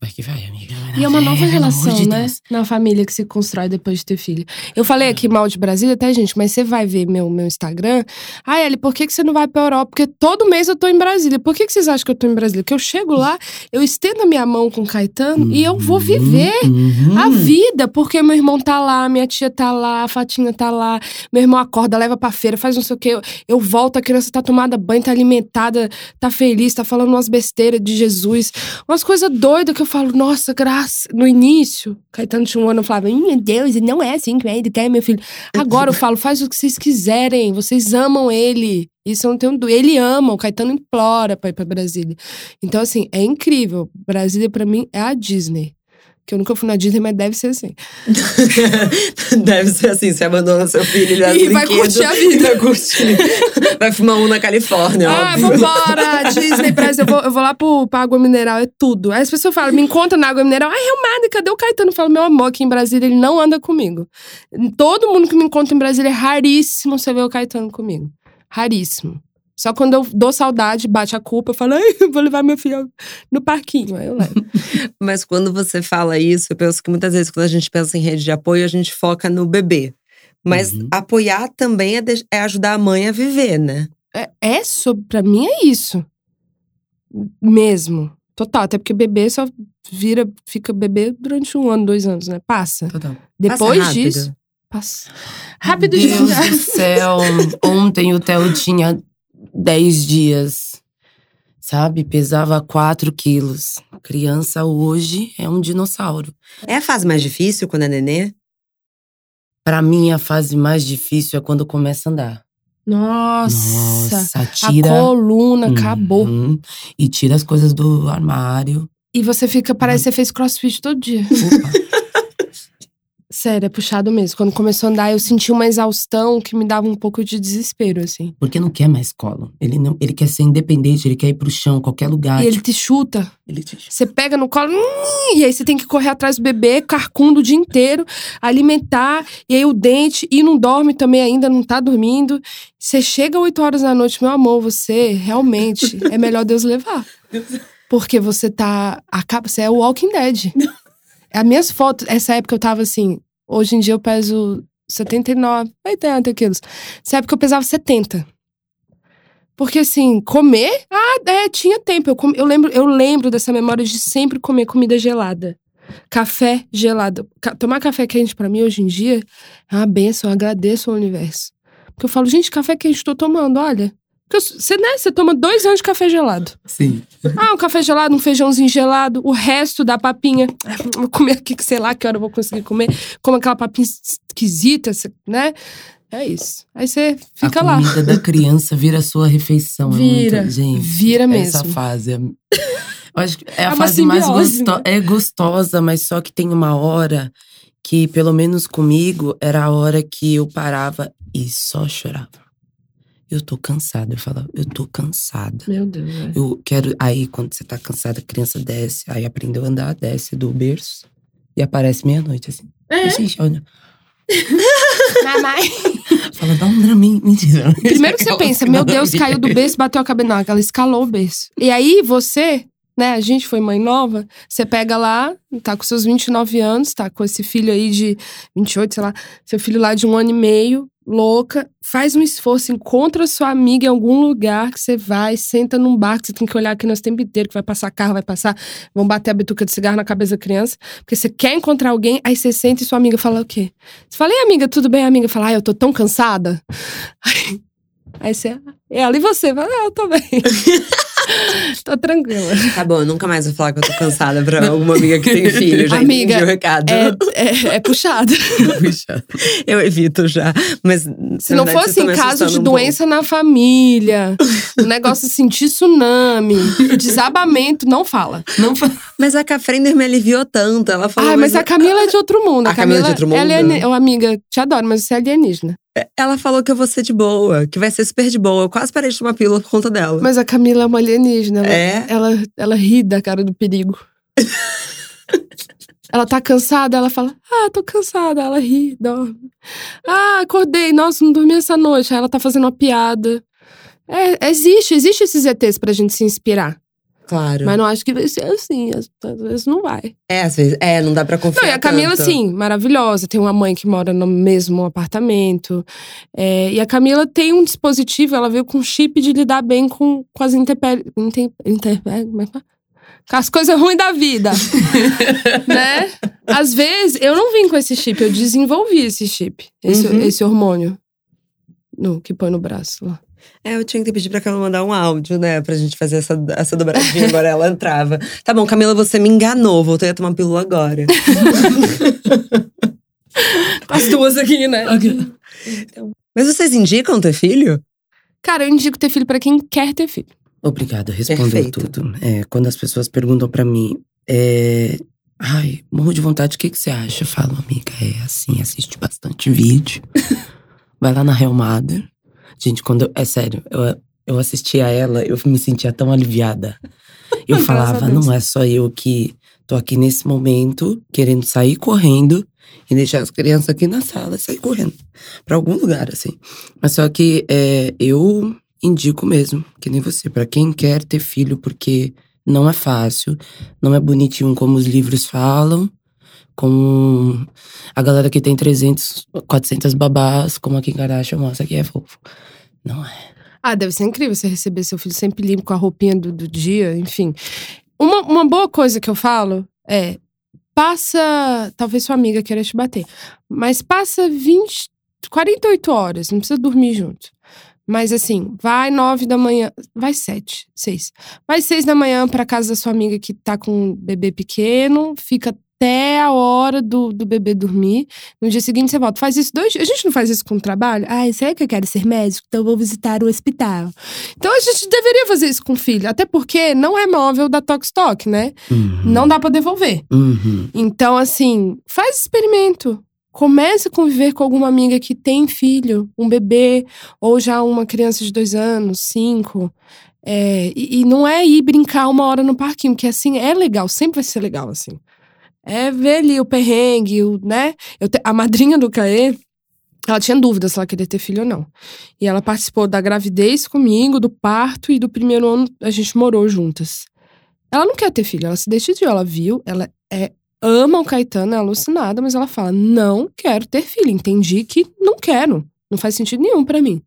Vai que vai, amiga. E é uma nova relação, de né? Na família que se constrói depois de ter filho. Eu falei aqui mal de Brasília, até, gente, mas você vai ver meu, meu Instagram. Ah, Eli, por que, que você não vai pra Europa? Porque todo mês eu tô em Brasília. Por que, que vocês acham que eu tô em Brasília? Porque eu chego lá, eu estendo a minha mão com o Caetano uhum, e eu vou viver uhum. a vida. Porque meu irmão tá lá, minha tia tá lá, a Fatinha tá lá, meu irmão acorda, leva pra feira, faz não sei o quê. Eu, eu volto, a criança tá tomada banho, tá alimentada, tá feliz, tá falando umas besteiras de Jesus. Umas coisas doidas que eu falo, nossa, graça. No início, Caetano tinha um ano, eu falava, meu Deus, não é assim que ele quer, meu filho. Agora eu falo, faz o que vocês quiserem, vocês amam ele. Isso eu não tenho dúvida. Ele ama, o Caetano implora pra ir pra Brasília. Então, assim, é incrível. Brasília, para mim, é a Disney. Que eu nunca fui na Disney, mas deve ser assim. deve ser assim. Você abandona seu filho, ele E vai curtir a vida. Vai curtir. vai fumar um na Califórnia, Ah, óbvio. vambora! Disney, Brasil. Eu vou, eu vou lá pro, pra água mineral, é tudo. Aí as pessoas falam, me encontra na água mineral. Ai, Reumada, cadê o Caetano? Eu falo, meu amor, aqui em Brasília ele não anda comigo. Todo mundo que me encontra em Brasília é raríssimo você ver o Caetano comigo. Raríssimo. Só quando eu dou saudade, bate a culpa, eu falo, vou levar meu filho no parquinho. Aí eu levo. Mas quando você fala isso, eu penso que muitas vezes quando a gente pensa em rede de apoio, a gente foca no bebê. Mas uhum. apoiar também é, de, é, ajudar a mãe a viver, né? É, é sobre, pra mim é isso. Mesmo. Total. Até porque bebê só vira, fica bebê durante um ano, dois anos, né? Passa. Total. Depois passa disso. Passa. Rápido Deus do céu. Ontem o Theo tinha 10 dias, sabe? Pesava 4 quilos. Criança hoje é um dinossauro. É a fase mais difícil quando é nenê? Pra mim, a fase mais difícil é quando começa a andar. Nossa, Nossa tira, a coluna uhum, acabou. E tira as coisas do armário. E você fica, parece que você fez crossfit todo dia. Opa. Sério, é puxado mesmo. Quando começou a andar, eu senti uma exaustão que me dava um pouco de desespero, assim. Porque não quer mais colo. Ele não, ele quer ser independente, ele quer ir pro chão, qualquer lugar. E ele te chuta. Ele te chuta. Você pega no colo, hum, e aí você tem que correr atrás do bebê, carcundo o dia inteiro, alimentar, e aí o dente, e não dorme também ainda, não tá dormindo. Você chega 8 horas da noite, meu amor, você realmente é melhor Deus levar. Porque você tá. Acaba, você é o Walking Dead. As minhas fotos, essa época eu tava assim. Hoje em dia eu peso 79, 80 quilos. Essa época eu pesava 70. Porque assim, comer, ah, é, tinha tempo. Eu, com, eu, lembro, eu lembro dessa memória de sempre comer comida gelada. Café gelado. Ca- tomar café quente pra mim hoje em dia é uma benção, eu agradeço ao universo. Porque eu falo, gente, café quente tô tomando, olha. Você, né, você toma dois anos de café gelado. Sim. Ah, um café gelado, um feijãozinho gelado, o resto da papinha. Ah, Vou comer aqui, que sei lá que hora eu vou conseguir comer. Como aquela papinha esquisita, né? É isso. Aí você fica a lá. comida da criança vira a sua refeição. é Vira. muito- gente, Vira Essa mesmo. fase. É, eu acho que é a uma fase mais gostosa. né? É gostosa, mas só que tem uma hora que, pelo menos comigo, era a hora que eu parava e só chorava. Eu tô cansada. Eu falava, eu tô cansada. Meu Deus, é. Eu quero. Aí, quando você tá cansada, a criança desce. Aí aprendeu a andar, desce do berço. E aparece meia-noite, assim. É. Gente, olha. Mamãe. Fala, dá um dramin. Mentira. Primeiro que você pensa, meu Deus, caiu do berço, bateu a cabeça. Não, ela escalou o berço. E aí você, né, a gente foi mãe nova, você pega lá, tá com seus 29 anos, tá com esse filho aí de 28, sei lá, seu filho lá de um ano e meio, louca, faz um esforço, encontra sua amiga em algum lugar que você vai, senta num bar que você tem que olhar aqui no tempo inteiro, que vai passar carro, vai passar, vão bater a bituca de cigarro na cabeça da criança, porque você quer encontrar alguém, aí você senta e sua amiga fala o quê? Você fala, e amiga, tudo bem? A amiga fala, ah, eu tô tão cansada. Aí, aí você, ela e você, fala, ah, eu tô bem. tô tranquila. Tá bom, eu nunca mais vou falar que eu tô cansada pra alguma amiga que tem filho. Já Amiga, entendi o recado. É, é, é puxado. Puxa. Eu evito já. Mas Se não for assim, caso de doença na família, um negócio assim, de tsunami, desabamento, não fala. Não fa- Mas a Cafrender me aliviou tanto. Ela falou. Ai, mas a Camila é de outro mundo. A Camila é de outro mundo? Ela é Ô, amiga, te adoro, mas você é alienígena. Ela falou que eu vou ser de boa, que vai ser super de boa. Eu quase parei de tomar pílula por conta dela. Mas a Camila é uma alienígena. Ela, É? ela, ela ri da cara do perigo. ela tá cansada, ela fala: Ah, tô cansada. Ela ri, dorme. Ah, acordei. Nossa, não dormi essa noite. Aí ela tá fazendo uma piada. É, existe, existe esses ETs pra gente se inspirar. Claro. Mas não acho que vai ser assim. Às, às vezes não vai. É, às vezes. É, não dá pra confiar. Não, e a Camila, tanto. sim, maravilhosa. Tem uma mãe que mora no mesmo apartamento. É, e a Camila tem um dispositivo, ela veio com chip de lidar bem com, com as intempéries. Inter, interpé- como é que? Com as coisas ruins da vida. né? Às vezes, eu não vim com esse chip, eu desenvolvi esse chip, esse, Uhum. esse hormônio. No, que põe no braço lá. É, eu tinha que pedir pra Camila mandar um áudio, né? Pra gente fazer essa, essa dobradinha. agora ela entrava. Tá bom, Camila, você me enganou. Voltei a tomar pílula agora. As duas aqui, né? Mas vocês indicam ter filho? Cara, eu indico ter filho pra quem quer ter filho. Obrigado, respondeu Perfeito. tudo. É, quando as pessoas perguntam pra mim, é, ai, morro de vontade, o que, que você acha? Eu falo, amiga, é assim, assiste bastante vídeo. Vai lá na Real Mother. Gente, quando eu, é sério, eu, eu assistia a ela, eu me sentia tão aliviada. Eu falava, não é só eu que tô aqui nesse momento, querendo sair correndo e deixar as crianças aqui na sala e sair correndo pra algum lugar, assim. Mas só que é, eu indico mesmo, que nem você, pra quem quer ter filho, porque não é fácil, não é bonitinho como os livros falam, como a galera que tem 300, 400 babás, como a Kim Kardashian mostra que é fofo. Não é. Ah, deve ser incrível você receber seu filho sempre limpo com a roupinha do, do dia, enfim. Uma, uma boa coisa que eu falo é: passa. Talvez sua amiga queira te bater, mas passa 20, 48 horas, não precisa dormir junto. Mas assim, vai nove da manhã, vai sete, seis. Vai seis da manhã pra casa da sua amiga que tá com um bebê pequeno, fica até a hora do, do bebê dormir. No dia seguinte você volta. Faz isso dois dias. A gente não faz isso com o trabalho? Ai, será que eu quero ser médico? Então eu vou visitar o hospital. Então a gente deveria fazer isso com o filho. Até porque não é móvel da Tox Talk, né? Uhum. Não dá pra devolver. Uhum. Então, assim, faz experimento. Comece a conviver com alguma amiga que tem filho, um bebê, ou já uma criança de dois anos, cinco. É, e, e não é ir brincar uma hora no parquinho, porque assim é legal, sempre vai ser legal, assim. É ver ali o perrengue, o, né? Eu te- a madrinha do Caê, ela tinha dúvida se ela queria ter filho ou não. E ela participou da gravidez comigo, do parto e do primeiro ano a gente morou juntas. Ela não quer ter filho, ela se decidiu, ela viu, ela é ama o Caetano, é alucinada, mas ela fala: "Não quero ter filho, entendi que não quero. Não faz sentido nenhum pra mim".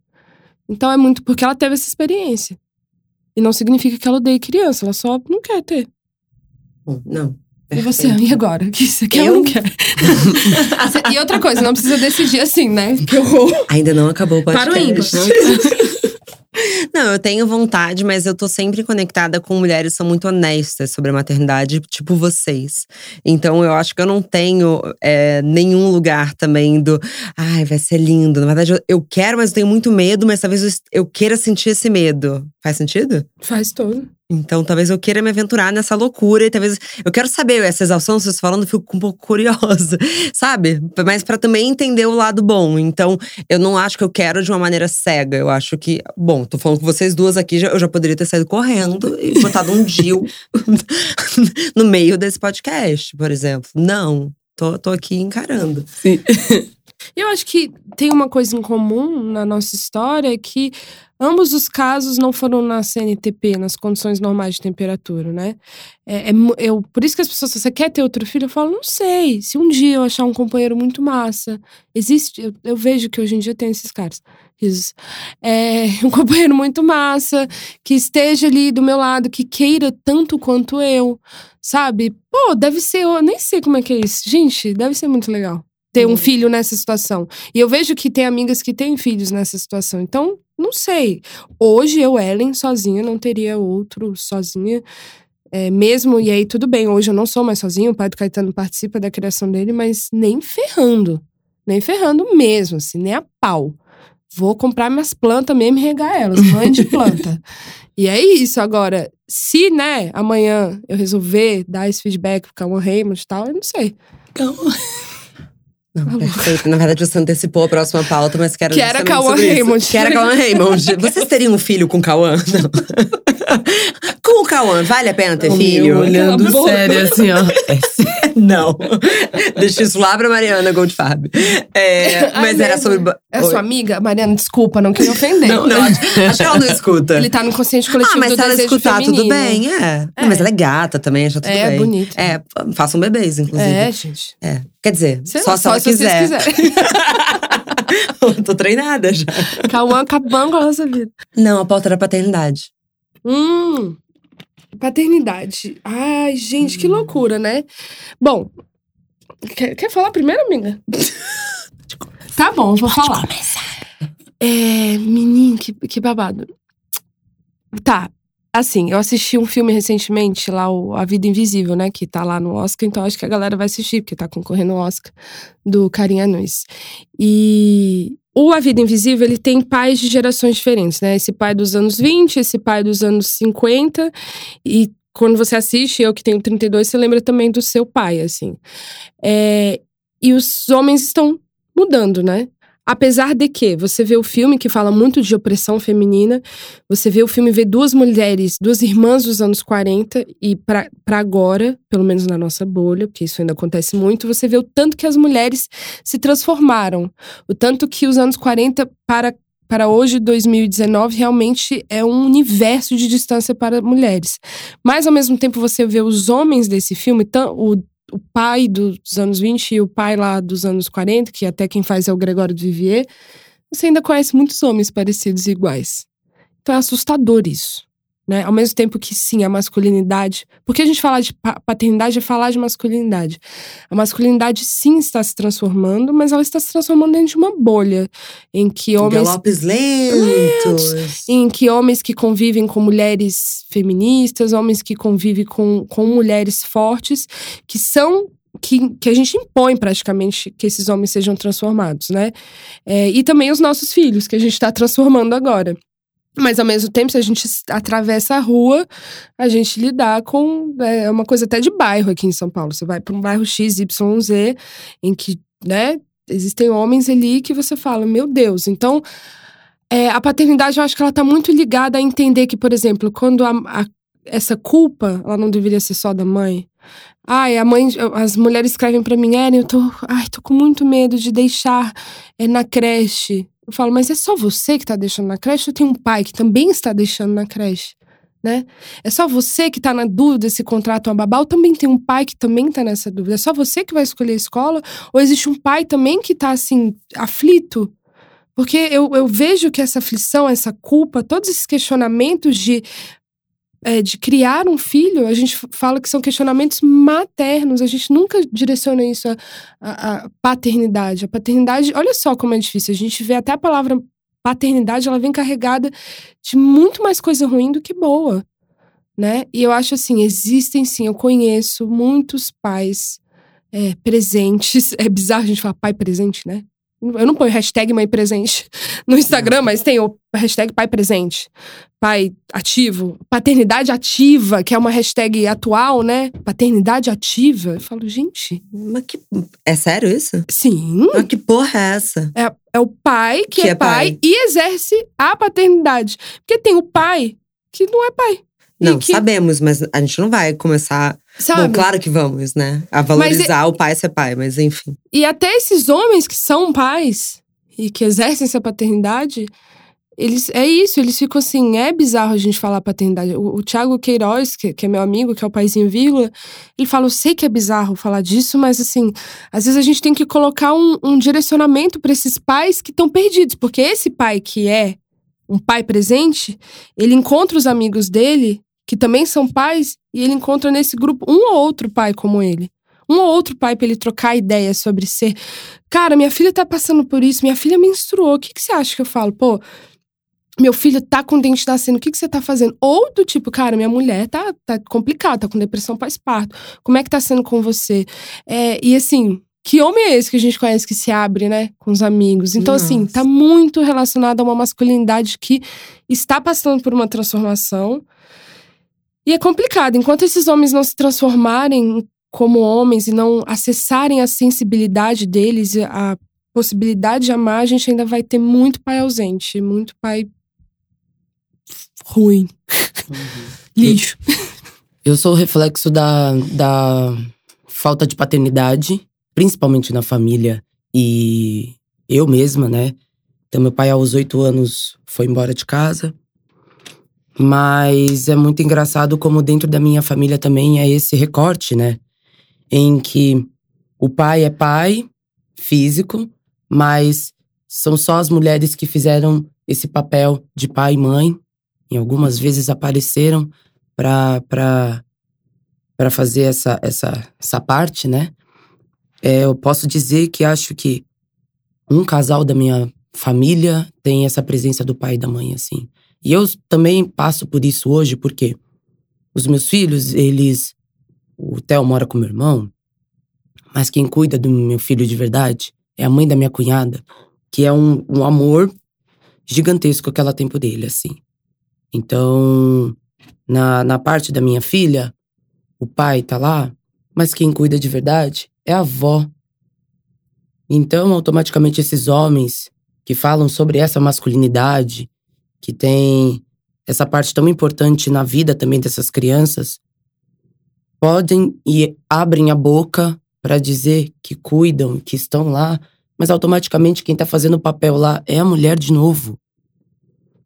Então é muito porque ela teve essa experiência. E não significa que ela odeie criança, ela só não quer ter. Não. E você, e agora? Que você quer ou não quer? e outra coisa, não precisa decidir assim, né? Que horror. Ainda não acabou o podcast. Para o ímpar. Não, eu tenho vontade, mas eu tô sempre conectada com mulheres que são muito honestas sobre a maternidade, tipo vocês. Então eu acho que eu não tenho é, nenhum lugar também do. Ai, vai ser lindo. Na verdade, eu, eu quero, mas eu tenho muito medo, mas talvez eu, eu queira sentir esse medo. Faz sentido? Faz todo. Então, talvez eu queira me aventurar nessa loucura e talvez eu quero saber essa exaustão, vocês falando, eu fico um pouco curiosa, sabe? Mas para também entender o lado bom. Então, eu não acho que eu quero de uma maneira cega. Eu acho que, bom, tô falando com vocês duas aqui, eu já poderia ter saído correndo e botado um deal no meio desse podcast, por exemplo. Não, tô, tô aqui encarando. Sim. Eu acho que tem uma coisa em comum na nossa história que ambos os casos não foram na CNTP, nas condições normais de temperatura, né? É, é, eu, por isso que as pessoas, você quer ter outro filho? Eu falo, não sei. Se um dia eu achar um companheiro muito massa, existe, eu, eu vejo que hoje em dia tem esses caras. Risos. É, um companheiro muito massa, que esteja ali do meu lado, que queira tanto quanto eu, sabe? Pô, deve ser, eu nem sei como é que é isso. Gente, deve ser muito legal ter um filho nessa situação. E eu vejo que tem amigas que têm filhos nessa situação. Então, não sei. Hoje eu, Ellen, sozinha, não teria outro sozinha. É, mesmo, e aí tudo bem, hoje eu não sou mais sozinha, o pai do Caetano participa da criação dele, mas nem ferrando. Nem ferrando mesmo, assim, nem a pau. Vou comprar minhas plantas mesmo e regar elas, mãe de planta. e é isso. Agora, se, né, amanhã eu resolver dar esse feedback pro Calma Raymond e tal, eu não sei. Calma. Não, perfeito. Na verdade, você antecipou a próxima pauta, mas quero Que era Cauã. Raymond. Que era Cauã Raymond. Vocês teriam um filho com Cauã? Não. com o Cauã, vale a pena ter O filho? meu olhando sério, assim, ó. É. Não. Deixa isso lá pra Mariana Goldfarb. É, Ai, mas era mesmo? sobre. É Oi. sua amiga? Mariana, desculpa, não queria ofender. Não, não, acho, acho que ela não escuta. Ele tá no consciente coletivo ah, mas do se ela escutar, feminino. tudo bem, é. Não, mas ela é gata também, acha tudo É, bem. bonito. É, façam bebês, inclusive. É, gente. É. Quer dizer, Sei só lá, se ela vocês quiser. Tô treinada já. Cauã acabando com a nossa vida. Não, a pauta era paternidade. Hum. Paternidade. Ai, gente, Hum. que loucura, né? Bom, quer, quer falar primeiro, amiga? tá bom, vou falar. É, menino, que, que babado. Tá, assim, eu assisti um filme recentemente, lá, o A Vida Invisível, né? Que tá lá no Oscar, então acho que a galera vai assistir, porque tá concorrendo ao Oscar, do Karim Anuis. E o A Vida Invisível, ele tem pais de gerações diferentes, né? Esse pai dos anos 20, esse pai dos anos 50. E quando você assiste, eu que tenho 32, você lembra também do seu pai, assim. É, e os homens estão mudando, né? Apesar de que você vê o filme que fala muito de opressão feminina, você vê o filme vê duas mulheres, duas irmãs dos anos 40 e pra agora, pelo menos na nossa bolha, porque isso ainda acontece muito, você vê o tanto que as mulheres se transformaram, o tanto que os anos 40 para para hoje, 2019, realmente é um universo de distância para mulheres. Mas, ao mesmo tempo, você vê os homens desse filme, o, o pai dos anos 20 e o pai lá dos anos 40, que até quem faz é o Gregório de Vivier, você ainda conhece muitos homens parecidos e iguais. Então é assustador isso. Né? Ao mesmo tempo que sim, a masculinidade. Porque a gente falar de pa- paternidade é falar de masculinidade. A masculinidade sim está se transformando, mas ela está se transformando dentro de uma bolha em que homens Galopes lentos. em que homens que convivem com mulheres feministas, homens que convivem com, com mulheres fortes, que são. Que, que a gente impõe praticamente que esses homens sejam transformados, né? É, e também os nossos filhos, que a gente está transformando agora. Mas ao mesmo tempo, se a gente atravessa a rua, a gente lidar com. É uma coisa até de bairro aqui em São Paulo. Você vai para um bairro X, Y, Z, em que, né, existem homens ali que você fala, meu Deus. Então, é, a paternidade, eu acho que ela tá muito ligada a entender que, por exemplo, quando a, a- essa culpa, ela não deveria ser só da mãe. Ai, a mãe, as mulheres escrevem pra mim, Eren, eu tô, ai, tô com muito medo de deixar é, na creche. Eu falo, mas é só você que tá deixando na creche? Eu tenho um pai que também está deixando na creche, né? É só você que tá na dúvida se contrata uma babá? Ou também tem um pai que também tá nessa dúvida? É só você que vai escolher a escola? Ou existe um pai também que tá, assim, aflito? Porque eu, eu vejo que essa aflição, essa culpa, todos esses questionamentos de é, de criar um filho, a gente fala que são questionamentos maternos. A gente nunca direciona isso à, paternidade. A paternidade, olha só como é difícil. A gente vê até a palavra paternidade, ela vem carregada de muito mais coisa ruim do que boa, né? E eu acho assim, existem sim, eu conheço muitos pais é, presentes. É bizarro a gente falar pai presente, né? Eu não ponho hashtag mãe presente no Instagram, mas tem o hashtag pai presente. Pai ativo. Paternidade ativa, que é uma hashtag atual, né? Paternidade ativa. Eu falo, gente. Mas que. É sério isso? Sim. Mas que porra é essa? É, é o pai que, que é, é pai, pai e exerce a paternidade. Porque tem o pai que não é pai. Não, que... sabemos, mas a gente não vai começar. Sabe? Bom, claro que vamos, né? A valorizar mas, o pai ser pai, mas enfim. E até esses homens que são pais e que exercem essa paternidade, eles é isso, eles ficam assim, é bizarro a gente falar paternidade. O, o Thiago Queiroz, que, que, é meu amigo, que é o paizinho vírgula, ele fala: eu sei que é bizarro falar disso, mas assim, às vezes a gente tem que colocar um, um direcionamento para esses pais que estão perdidos, porque esse pai que é um pai presente, ele encontra os amigos dele que também são pais, e ele encontra nesse grupo um ou outro pai como ele. Um ou outro pai para ele trocar ideias sobre ser. Cara, minha filha tá passando por isso, minha filha menstruou. O que, que você acha que eu falo? Pô, meu filho tá com dente nascendo, o que, que você tá fazendo? Ou do tipo, cara, minha mulher tá, tá complicada, tá com depressão pós-parto. Como é que tá sendo com você? É, e assim, que homem é esse que a gente conhece que se abre, né, com os amigos? Então, Nossa. assim, tá muito relacionado a uma masculinidade que está passando por uma transformação. E é complicado. Enquanto esses homens não se transformarem como homens e não acessarem a sensibilidade deles, a possibilidade de amar, a gente ainda vai ter muito pai ausente, muito pai ruim. Uhum. Lixo. Eu, eu sou o reflexo da, da falta de paternidade, principalmente na família e eu mesma, né? Então, meu pai, aos oito anos, foi embora de casa. Mas é muito engraçado como dentro da minha família também é esse recorte, né? Em que o pai é pai físico, mas são só as mulheres que fizeram esse papel de pai e mãe. E algumas vezes apareceram para para fazer essa, essa, essa parte, né? É, eu posso dizer que acho que um casal da minha família tem essa presença do pai e da mãe, assim. E eu também passo por isso hoje, porque os meus filhos, eles. O Theo mora com meu irmão, mas quem cuida do meu filho de verdade é a mãe da minha cunhada, que é um, um amor gigantesco que ela tem por ele, assim. Então, na, na parte da minha filha, o pai tá lá, mas quem cuida de verdade é a avó. Então, automaticamente, esses homens que falam sobre essa masculinidade, que tem essa parte tão importante na vida também dessas crianças, podem e abrem a boca para dizer que cuidam, que estão lá, mas automaticamente quem tá fazendo o papel lá é a mulher de novo.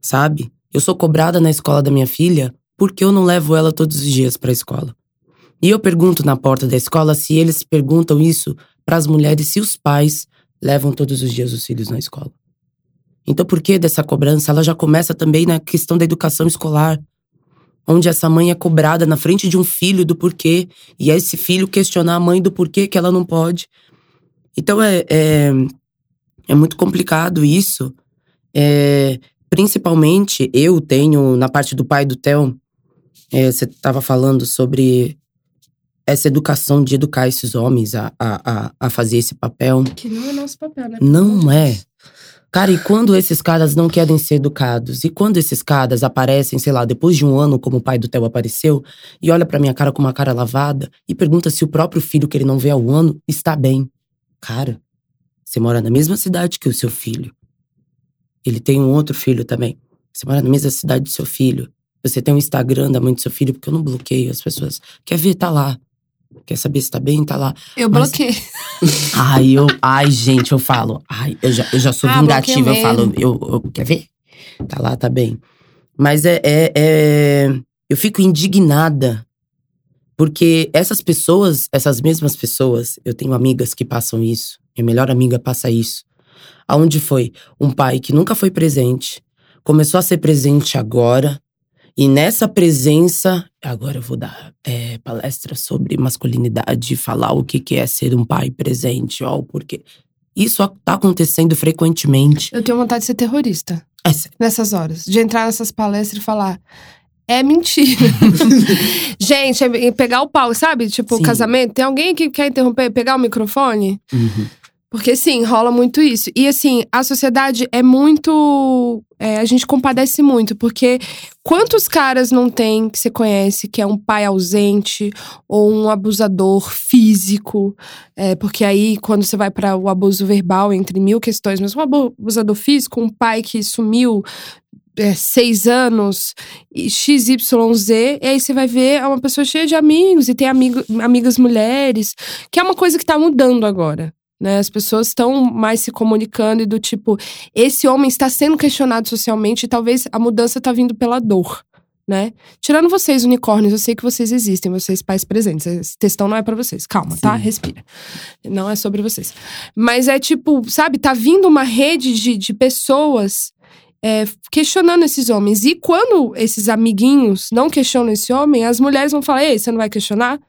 Sabe? Eu sou cobrada na escola da minha filha porque eu não levo ela todos os dias para a escola. E eu pergunto na porta da escola se eles perguntam isso para as mulheres se os pais levam todos os dias os filhos na escola. Então, por que dessa cobrança? Ela já começa também na questão da educação escolar, onde essa mãe é cobrada na frente de um filho do porquê, e é esse filho questionar a mãe do porquê que ela não pode. Então, é, é, é muito complicado isso. É, principalmente, eu tenho, na parte do pai do Theo, é, você estava falando sobre essa educação de educar esses homens a, a, a, fazer esse papel. Que não é nosso papel, né? Não é. Cara, e quando esses caras não querem ser educados? E quando esses caras aparecem, sei lá, depois de um ano, como o pai do Theo apareceu, e olha pra minha cara com uma cara lavada e pergunta se o próprio filho que ele não vê há um ano está bem. Cara, você mora na mesma cidade que o seu filho. Ele tem um outro filho também. Você mora na mesma cidade do seu filho. Você tem um Instagram da mãe do seu filho, porque eu não bloqueio as pessoas. Quer ver? Tá lá. Quer saber se tá bem? Tá lá. Eu Mas... bloqueei. Ai, eu. Ai, gente, eu falo. Ai, eu já, eu já sou ah, vingativa. Eu falo, eu, eu, Quer ver? Tá lá, tá bem. Mas é, é, é. Eu fico indignada. Porque essas pessoas, essas mesmas pessoas, eu tenho amigas que passam isso. Minha melhor amiga passa isso. Aonde foi um pai que nunca foi presente, começou a ser presente agora, E nessa presença, agora eu vou dar é, palestra sobre masculinidade, falar o que, que é ser um pai presente, ó, porque isso tá acontecendo frequentemente. Eu tenho vontade de ser terrorista. É, nessas horas. De entrar nessas palestras e falar. É mentira. Gente, é pegar o pau, sabe? Tipo, Sim. casamento. Tem alguém que quer interromper, pegar o microfone? uhum. Porque, sim, rola muito isso. E, assim, a sociedade é muito. é, a gente compadece muito, porque quantos caras não tem que você conhece que é um pai ausente ou um abusador físico? É, porque aí, quando você vai para o abuso verbal, entre mil questões, mas um abu- abusador físico, um pai que sumiu. é, seis anos, XYZ, e aí você vai ver é uma pessoa cheia de amigos e tem amigo, amigas mulheres, que é uma coisa que tá mudando agora né? As pessoas estão mais se comunicando e do tipo, esse homem está sendo questionado socialmente e talvez a mudança está vindo pela dor, né? Tirando vocês, unicórnios, eu sei que vocês existem, vocês pais presentes. Esse textão não é pra vocês. Calma, tá? Sim. Respira. Não é sobre vocês. Mas é tipo, sabe, tá vindo uma rede de, de pessoas é, questionando esses homens. E quando esses amiguinhos não questionam esse homem, as mulheres vão falar: Ei, você não vai questionar?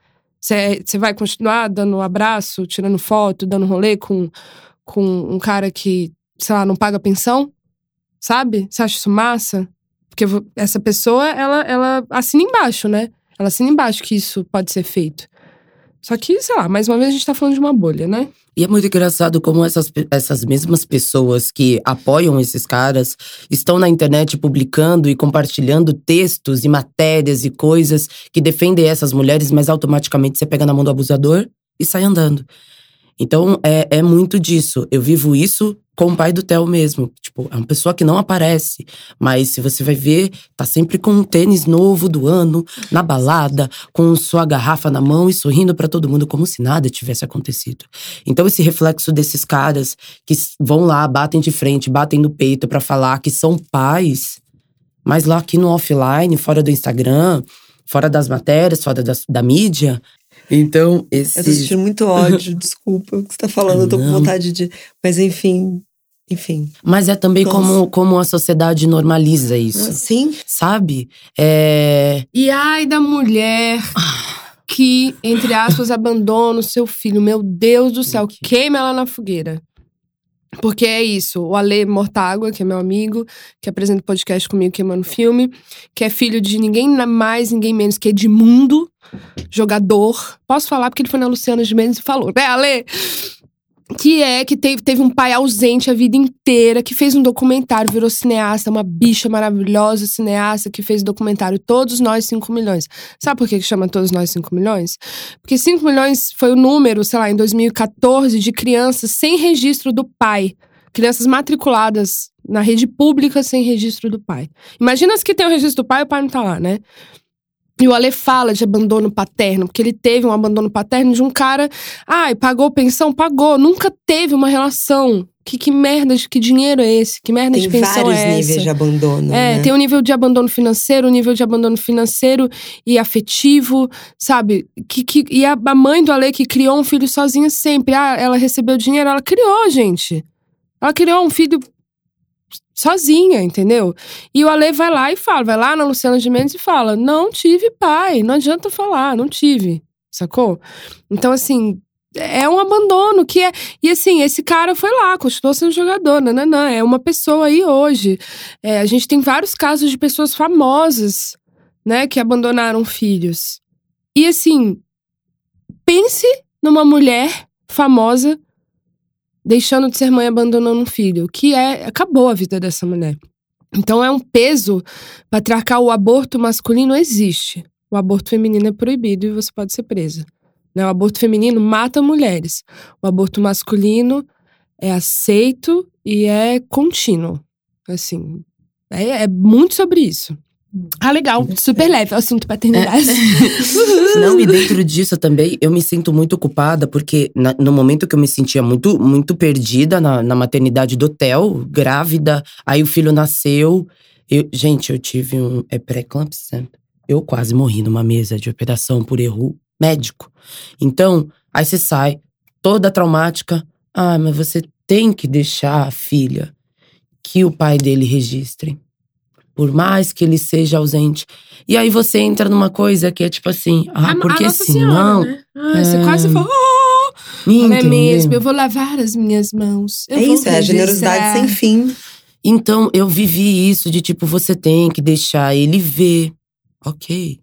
Você vai continuar dando um abraço, tirando foto, dando rolê com, com um cara que, sei lá, não paga pensão? Sabe? Você acha isso massa? Porque essa pessoa, ela, ela assina embaixo, né? Ela assina embaixo que isso pode ser feito. Só que, sei lá, mais uma vez a gente tá falando de uma bolha, né? E é muito engraçado como essas, essas mesmas pessoas que apoiam esses caras estão na internet publicando e compartilhando textos e matérias e coisas que defendem essas mulheres, mas automaticamente você pega na mão do abusador e sai andando. Então é, é muito disso. Eu vivo isso com o pai do Theo mesmo. Tipo, é uma pessoa que não aparece, mas se você vai ver, tá sempre com um tênis novo do ano, na balada, com sua garrafa na mão e sorrindo pra todo mundo como se nada tivesse acontecido. Então esse reflexo desses caras que vão lá, batem de frente, batem no peito pra falar que são pais, mas lá aqui no offline, fora do Instagram, fora das matérias, fora das- da mídia. Então, esse Eu tô sentindo muito ódio, desculpa o que você tá falando, eu tô com vontade de. Mas enfim, enfim. Mas é também Nossa. como, como a sociedade normaliza isso, Sim. sabe? É. E ai da mulher que, entre aspas, abandona o seu filho. Meu Deus do céu, queima ela na fogueira. Porque é isso, o Ale Mortágua, que é meu amigo, que apresenta o podcast comigo queimando filme, que é filho de ninguém mais, ninguém menos que Edmundo, jogador. Posso falar porque ele foi na Luciana de Mendes e falou, né, Ale? Que é que teve, teve um pai ausente a vida inteira, que fez um documentário, virou cineasta, uma bicha maravilhosa cineasta que fez o documentário Todos Nós 5 Milhões. Sabe por que chama Todos Nós 5 Milhões? Porque 5 milhões foi o número, sei lá, em 2014, de crianças sem registro do pai. Crianças matriculadas na rede pública sem registro do pai. Imagina as que tem o registro do pai e o pai não tá lá, né? E o Ale fala de abandono paterno, porque ele teve um abandono paterno de um cara. Ai, pagou pensão? Pagou. Nunca teve uma relação. Que, que merda, de que dinheiro é esse? Que merda Tem de pensão vários é níveis essa? de abandono. É, né? tem o nível de abandono financeiro, o nível de abandono financeiro e afetivo, sabe? Que, que, e a, a mãe do Ale que criou um filho sozinha sempre. Ah, ela recebeu dinheiro, ela criou, gente. Ela criou um filho sozinha, entendeu? E o Ale vai lá e fala, vai lá na Luciana de Mendes e fala: não tive pai, não adianta falar, não tive, sacou? Então, assim, é um abandono que é. E assim, esse cara foi lá, continuou sendo jogador, nananã, é uma pessoa aí hoje. É, a gente tem vários casos de pessoas famosas, né, que abandonaram filhos. E assim, pense numa mulher famosa deixando de ser mãe abandonando um filho, que é acabou a vida dessa mulher. Então é um peso patriarcal. O aborto masculino existe. O aborto feminino é proibido e você pode ser presa. Né? O aborto feminino mata mulheres. O aborto masculino é aceito e é contínuo. Assim, é, é muito sobre isso. Ah, legal. Super leve. Assunto paternidade. Não, e dentro disso também, eu me sinto muito culpada, porque na- no momento que eu me sentia muito, muito perdida na, na maternidade do Theo, grávida, aí o filho nasceu. Eu, gente, eu tive um. É pré-eclâmpsia. Eu quase morri numa mesa de operação por erro médico. Então, aí você sai toda traumática. Ah, mas você tem que deixar a filha que o pai dele registre. Por mais que ele seja ausente. E aí você entra numa coisa que é tipo assim, ah, A- a porque Nossa senão. Senhora, né? Ai, Você É. quase falou. "Oh, Não é mesmo? Eu vou lavar as minhas mãos. Eu É vou isso, é a generosidade registrar." sem fim. Então eu vivi isso de tipo, você tem que deixar ele ver. Ok.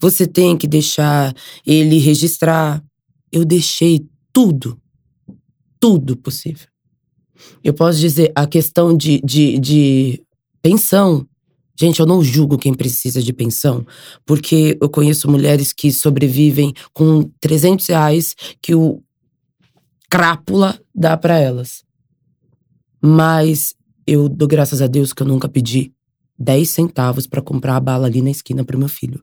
Você tem que deixar ele registrar. Eu deixei tudo. Tudo possível. Eu posso dizer, a questão de, de, de pensão. Gente, eu não julgo quem precisa de pensão, porque eu conheço mulheres que sobrevivem com 300 reais que o crápula dá pra elas. Mas eu dou graças a Deus que eu nunca pedi 10 centavos pra comprar a bala ali na esquina pro meu filho.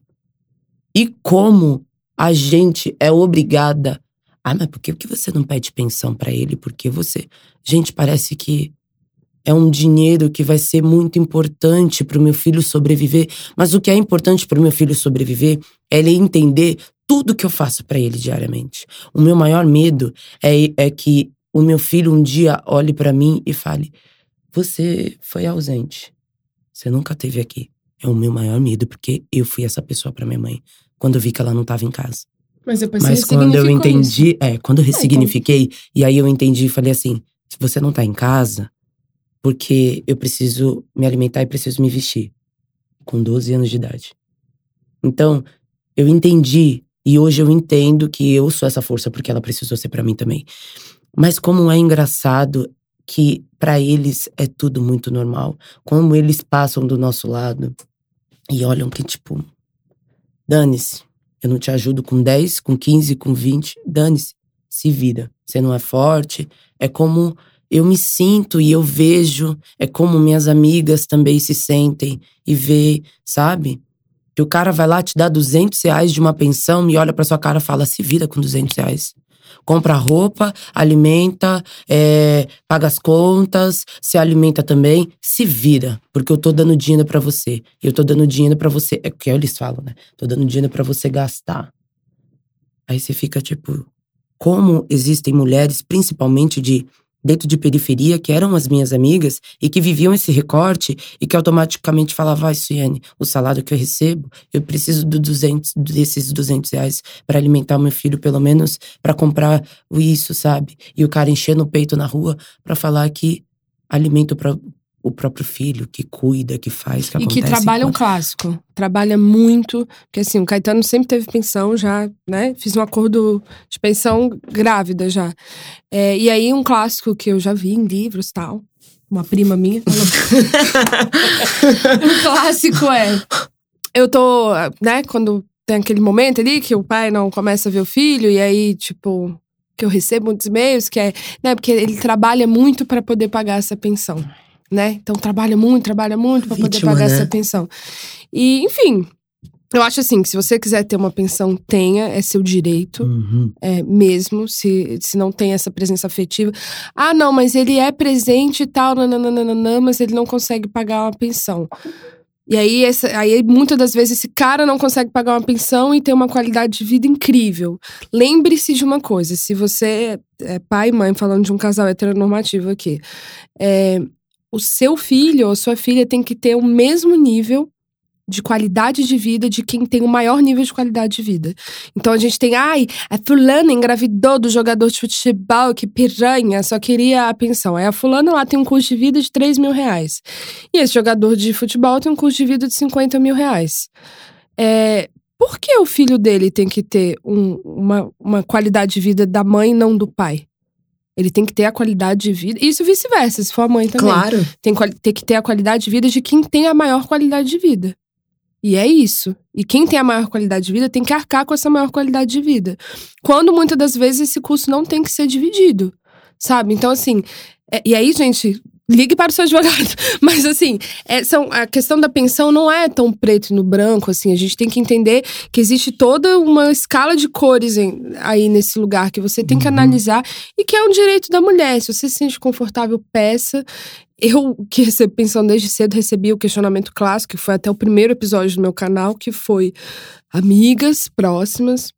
E como a gente é obrigada. Ah, mas por que você não pede pensão pra ele? Porque você. Gente, parece que é um dinheiro que vai ser muito importante pro meu filho sobreviver. Mas o que é importante pro meu filho sobreviver é ele entender tudo que eu faço pra ele diariamente. O meu maior medo é, é que o meu filho um dia olhe pra mim e fale: Você foi ausente. Você nunca esteve aqui. É o meu maior medo, porque eu fui essa pessoa pra minha mãe quando eu vi que ela não estava em casa. Mas Mas quando eu ressignificou isso. entendi, é, quando eu ressignifiquei, e aí eu entendi e falei assim: se você não tá em casa, porque eu preciso me alimentar e preciso me vestir. Com 12 anos de idade. Então, eu entendi, e hoje eu entendo que eu sou essa força porque ela precisou ser pra mim também. Mas como é engraçado que pra eles é tudo muito normal. Como eles passam do nosso lado e olham que, tipo, dane-se. Eu não te ajudo com 10, com 15, com 20. Dane-se. Se vira. Você não é forte. É como eu me sinto e eu vejo. É como minhas amigas também se sentem e vê, sabe? Que o cara vai lá te dar 200 reais de uma pensão e olha pra sua cara e fala: se vira com 200 reais. Compra roupa, alimenta, é, paga as contas, se alimenta também, se vira, porque eu tô dando dinheiro pra você. Eu tô dando dinheiro pra você. É o que eles falam, né? Tô dando dinheiro pra você gastar. Aí você fica tipo, como existem mulheres, principalmente de dentro de periferia, que eram as minhas amigas e que viviam esse recorte e que automaticamente falavam, vai, Suiane, o salário que eu recebo, eu preciso do 200, desses 200 reais para alimentar meu filho, pelo menos para comprar isso, sabe? E o cara enchendo o peito na rua para falar que alimenta pra, o próprio filho, que cuida, que faz, que E acontece. que trabalha um clássico. Trabalha muito. Porque assim, o Caetano sempre teve pensão já, né? Fiz um acordo de pensão grávida já. É, e aí, um clássico que eu já vi em livros e tal. Uma prima minha um clássico é. Eu tô, né, quando tem aquele momento ali que o pai não começa a ver o filho, e aí, tipo, que eu recebo muitos e-mails, que é, né, porque ele trabalha muito para poder pagar essa pensão, né? Então trabalha muito, trabalha muito para poder pagar né? essa pensão. E, enfim, eu acho assim, que se você quiser ter uma pensão, tenha, é seu direito Uhum. é, mesmo, se, se não tem essa presença afetiva. Ah, não, mas ele é presente e tal, nananana, mas ele não consegue pagar uma pensão. E aí, essa, aí, muitas das vezes, esse cara não consegue pagar uma pensão e tem uma qualidade de vida incrível. Lembre-se de uma coisa: se você é pai e mãe, falando de um casal heteronormativo aqui, é, o seu filho ou sua filha tem que ter o mesmo nível de qualidade de vida de quem tem o maior nível de qualidade de vida. Então a gente tem, ai, a fulana engravidou do jogador de futebol, que piranha, só queria a pensão. Aí a fulana lá tem um custo de vida de 3 mil reais. E esse jogador de futebol tem um custo de vida de 50 mil reais. É, por que o filho dele tem que ter um- uma, uma qualidade de vida da mãe e não do pai? Ele tem que ter a qualidade de vida. Isso vice-versa, se for a mãe também Claro. tem, tem que ter a qualidade de vida de quem tem a maior qualidade de vida. E é isso. E quem tem a maior qualidade de vida tem que arcar com essa maior qualidade de vida. Quando muitas das vezes esse custo não tem que ser dividido. Sabe? Então, assim. é- e aí, gente, ligue para o seu advogado. Mas, assim, é, são, a questão da pensão não é tão preto e no branco, assim. A gente tem que entender que existe toda uma escala de cores em- aí nesse lugar que você tem que Uhum. analisar e que é um direito da mulher. Se você se sente confortável, peça. Eu, que recebo pensão desde cedo, recebi o questionamento clássico, que foi até o primeiro episódio do meu canal, que foi amigas próximas.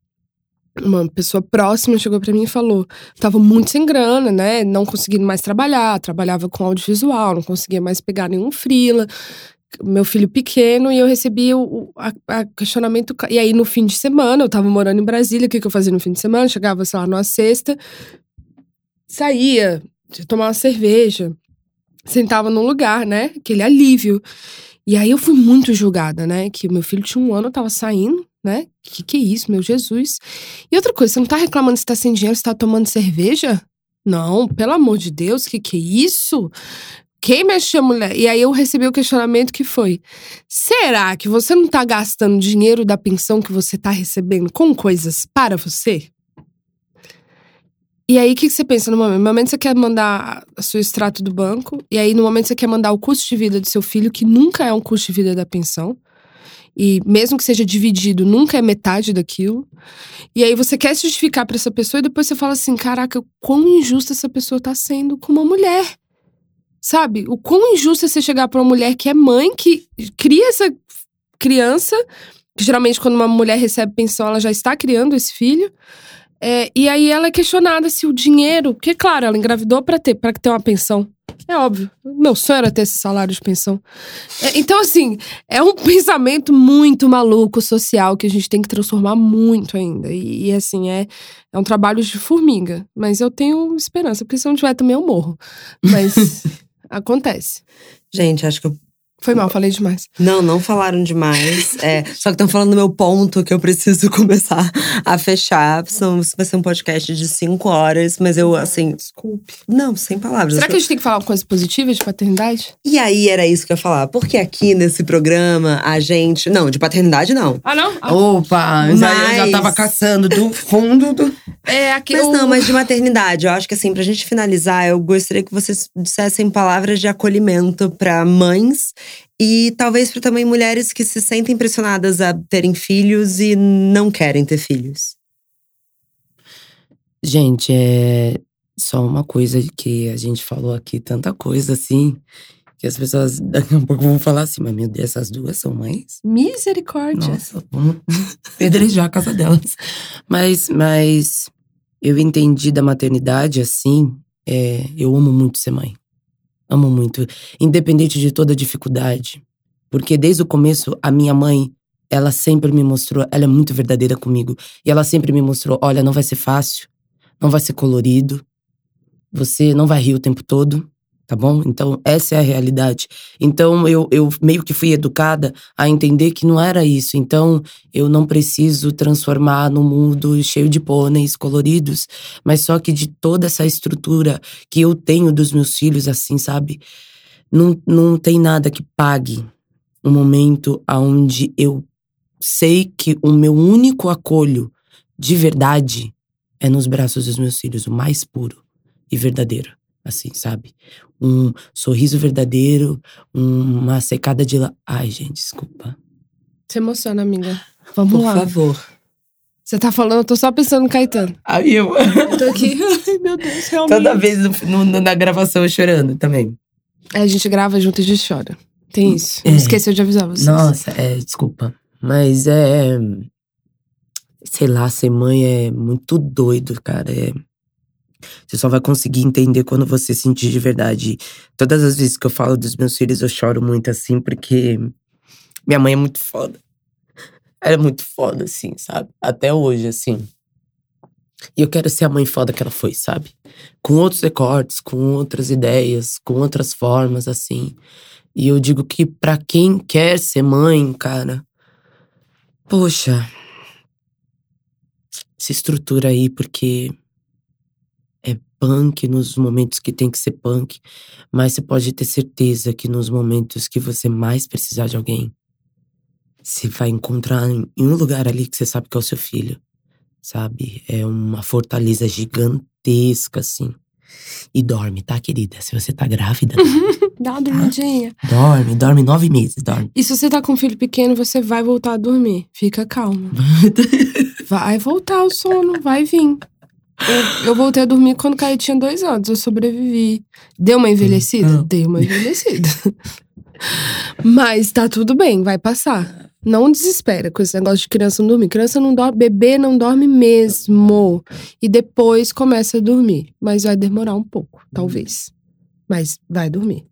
Uma pessoa próxima chegou pra mim e falou: tava muito sem grana, né? Não conseguindo mais trabalhar, trabalhava com audiovisual, não conseguia mais pegar nenhum frila. meu filho pequeno e eu recebi o, a, a questionamento. E aí, no fim de semana, eu tava morando em Brasília, o que, que eu fazia no fim de semana? Chegava, sei lá, numa sexta, saía, tomava uma cerveja, sentava num lugar, né? Aquele alívio. E aí eu fui muito julgada, né? Que meu filho tinha um ano, eu tava saindo, né? Que que é isso, meu Jesus? E outra coisa, você não tá reclamando se tá sem dinheiro, se tá tomando cerveja? Não, pelo amor de Deus, que que é isso? Quem mexe a mulher? E aí eu recebi o questionamento que foi: será que você não tá gastando dinheiro da pensão que você tá recebendo com coisas para você? E aí, o que, que você pensa no momento? No momento você quer mandar o seu extrato do banco, e aí no momento você quer mandar o custo de vida do seu filho, que nunca é um custo de vida da pensão. E mesmo que seja dividido, nunca é metade daquilo. E aí você quer justificar para essa pessoa e depois você fala assim: caraca, quão injusta essa pessoa tá sendo com uma mulher. Sabe? O quão injusto é você chegar pra uma mulher que é mãe, que cria essa criança, que geralmente quando uma mulher recebe pensão, ela já está criando esse filho. É, e aí ela é questionada se o dinheiro. Porque, claro, ela engravidou para ter, para ter uma pensão. É óbvio. Meu sonho era ter esse salário de pensão. É, então, assim, é um pensamento muito maluco social que a gente tem que transformar muito ainda. E, e, assim, é, é um trabalho de formiga. Mas eu tenho esperança, porque se não tiver também eu morro. Mas acontece. Gente, acho que eu foi mal, falei demais. Não, não falaram demais. É, só que estão falando do meu ponto que eu preciso começar a fechar. São, vai ser um podcast de cinco horas, mas eu, assim. Desculpe. Não, sem palavras. Será que a gente tem que falar uma coisa positiva de paternidade? E aí era isso que eu ia falar. Porque aqui nesse programa a gente. Não, de paternidade não. Ah, não? Ah. Opa, mas... eu já tava caçando do fundo do. É, aqui. Mas eu... não, mas de maternidade. Eu acho que assim, pra gente finalizar, eu gostaria que vocês dissessem palavras de acolhimento para mães e talvez para também mulheres que se sentem pressionadas a terem filhos e não querem ter filhos. Gente, é só uma coisa que a gente falou aqui, tanta coisa assim, que as pessoas daqui a pouco vão falar assim, mas meu Deus, essas duas são mães? Misericórdia. Nossa, vamos pedrejar a casa delas. Mas, mas eu entendi da maternidade assim, é, eu amo muito ser mãe. Amo muito, independente de toda dificuldade. Porque desde o começo, a minha mãe, ela sempre me mostrou, ela é muito verdadeira comigo. E ela sempre me mostrou: olha, não vai ser fácil, não vai ser colorido, você não vai rir o tempo todo, tá bom? Então, essa é a realidade. Então, eu, eu meio que fui educada a entender que não era isso. Então, eu não preciso transformar no mundo cheio de pôneis coloridos, mas só que de toda essa estrutura que eu tenho dos meus filhos, assim, sabe? Não, não tem nada que pague um momento onde eu sei que o meu único acolho de verdade é nos braços dos meus filhos, o mais puro e verdadeiro assim, sabe? Um sorriso verdadeiro, uma secada de lá. Ai, gente, desculpa. Se emociona, amiga. Vamos Por lá. Por favor. Você tá falando, eu tô só pensando no Caetano. Aí eu. eu tô aqui. Ai, meu Deus, realmente. Toda vez no, no, na gravação eu chorando também. É, a gente grava junto e a gente chora. Tem isso. É. Esqueceu de avisar vocês. Nossa, é, desculpa. Mas é. Sei lá, ser mãe é muito doido, cara. É você só vai conseguir entender quando você sentir de verdade. Todas as vezes que eu falo dos meus filhos, eu choro muito assim, porque minha mãe é muito foda. Ela é muito foda, assim, sabe? Até hoje, assim. E eu quero ser a mãe foda que ela foi, sabe? Com outros recortes, com outras ideias, com outras formas, assim. E eu digo que para quem quer ser mãe, cara, poxa, se estrutura aí, porque punk nos momentos que tem que ser punk, mas você pode ter certeza que nos momentos que você mais precisar de alguém, você vai encontrar em um lugar ali que você sabe que é o seu filho, sabe? É uma fortaleza gigantesca, assim. E dorme, tá, querida? Se você tá grávida. Dá uma dormidinha. Tá? Dorme, dorme nove meses, dorme. E se você tá com um filho pequeno, você vai voltar a dormir. Fica calma. vai voltar o sono, vai vir. Eu, eu, voltei a dormir quando Caio tinha dois anos. Eu sobrevivi. Deu uma envelhecida? Hum. Deu uma envelhecida. Mas tá tudo bem, vai passar. Não desespera com esse negócio de criança não dormir. Criança não dorme, bebê não dorme mesmo. E depois começa a dormir. Mas vai demorar um pouco, talvez. Mas vai dormir.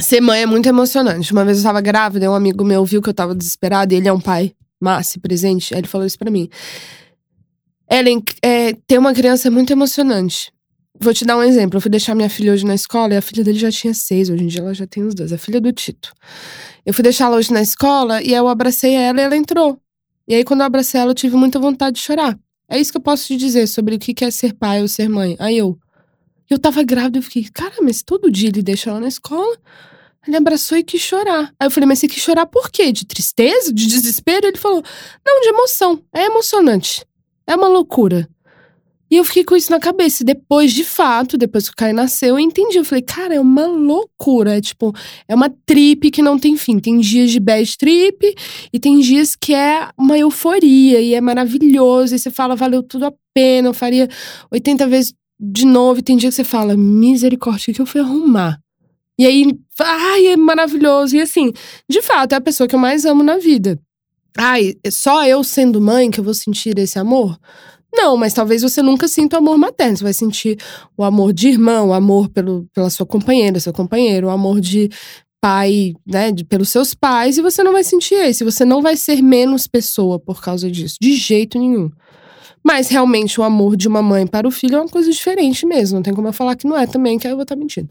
Ser mãe é muito emocionante. Uma vez eu tava grávida, um amigo meu viu que eu tava desesperada e ele é um pai massa, presente. Aí ele falou isso pra mim. Ellen, é, ter uma criança é muito emocionante. Vou te dar um exemplo. Eu fui deixar minha filha hoje na escola e a filha dele já tinha seis. Hoje em dia ela já tem os dois. A filha do Tito. Eu fui deixá-la hoje na escola e eu abracei ela e ela entrou. E aí, quando eu abracei ela, eu tive muita vontade de chorar. É isso que eu posso te dizer sobre o que é ser pai ou ser mãe. Aí eu. Eu tava grávida, eu fiquei, cara, mas todo dia ele deixa ela na escola. Ele abraçou e quis chorar. Aí eu falei, mas você quis chorar por quê? De tristeza? De desespero? Ele falou, não, de emoção. É emocionante. É uma loucura. E eu fiquei com isso na cabeça. E depois, de fato, depois que o Caio nasceu, eu entendi. Eu falei, cara, é uma loucura. É tipo, é uma trip que não tem fim. Tem dias de bad trip e tem dias que é uma euforia e é maravilhoso. E você fala, valeu tudo a pena. Eu faria 80 vezes de novo. E tem dia que você fala, misericórdia, que eu fui arrumar? E aí, ai, é maravilhoso. E assim, de fato, é a pessoa que eu mais amo na vida. Ai, só eu sendo mãe que eu vou sentir esse amor? Não, mas talvez você nunca sinta o amor materno. Você vai sentir o amor de irmão, o amor pelo, pela sua companheira, seu companheiro, o amor de pai, né, de, pelos seus pais, e você não vai sentir esse. Você não vai ser menos pessoa por causa disso, de jeito nenhum. Mas realmente o amor de uma mãe para o filho é uma coisa diferente mesmo. Não tem como eu falar que não é também, que aí eu vou estar mentindo.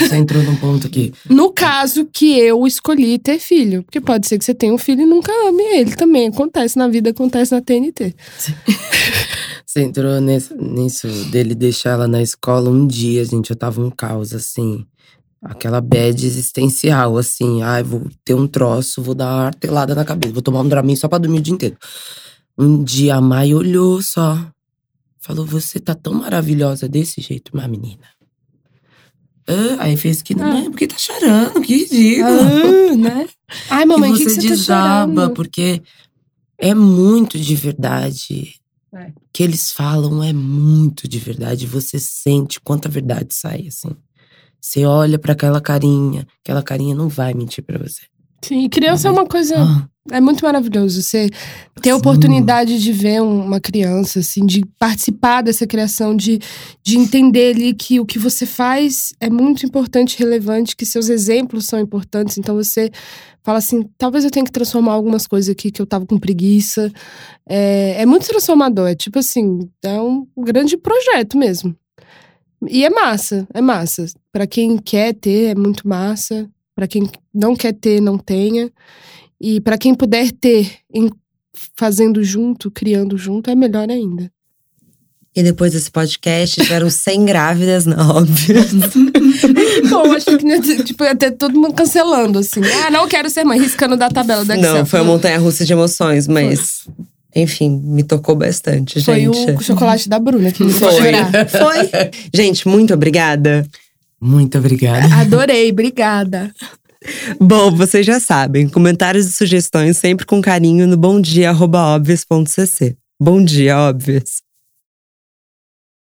Você entrou num ponto aqui. No caso que eu escolhi ter filho. Porque pode ser que você tenha um filho e nunca ame ele também. Acontece na vida, acontece na TNT. Você entrou nesse, nisso dele deixar ela na escola um dia, gente. Eu tava um caos, assim. Aquela bad existencial, assim. Ai, vou ter um troço, vou dar uma artelada na cabeça. Vou tomar um Dramin só pra dormir o dia inteiro. Um dia a Mai olhou só. Falou: Você tá tão maravilhosa desse jeito, minha menina. Ah, aí fez que não, ah. porque tá chorando, que ridículo. Ah, né? Ai, mamãe, que, que, você que você desaba, tá porque é muito de verdade. É. O que eles falam é muito de verdade. Você sente quanta verdade sai, assim. Você olha para aquela carinha, aquela carinha não vai mentir para você. Sim, criança é uma coisa. Ah. É muito maravilhoso você ter a oportunidade de ver uma criança, assim, de participar dessa criação, de, de entender ali que o que você faz é muito importante e relevante, que seus exemplos são importantes. Então você fala assim: talvez eu tenha que transformar algumas coisas aqui que eu tava com preguiça. É, é muito transformador. É tipo assim, é um grande projeto mesmo. E é massa, é massa. Para quem quer ter, é muito massa. Para quem não quer ter, não tenha. E para quem puder ter, em, fazendo junto, criando junto, é melhor ainda. E depois desse podcast, tiveram 100 grávidas, não, óbvio. Bom, acho que tipo, ia ter todo mundo cancelando, assim. Ah, não quero ser mãe, riscando da tabela da Excel. Não, foi uma montanha russa de emoções, mas. Foi. Enfim, me tocou bastante, foi gente. Foi o chocolate da Bruna que me fez chorar. Foi. Gente, muito obrigada. Muito obrigada. Adorei, obrigada. Bom, vocês já sabem, comentários e sugestões sempre com carinho no bomdia@obvious.cc. Bom dia, óbvios.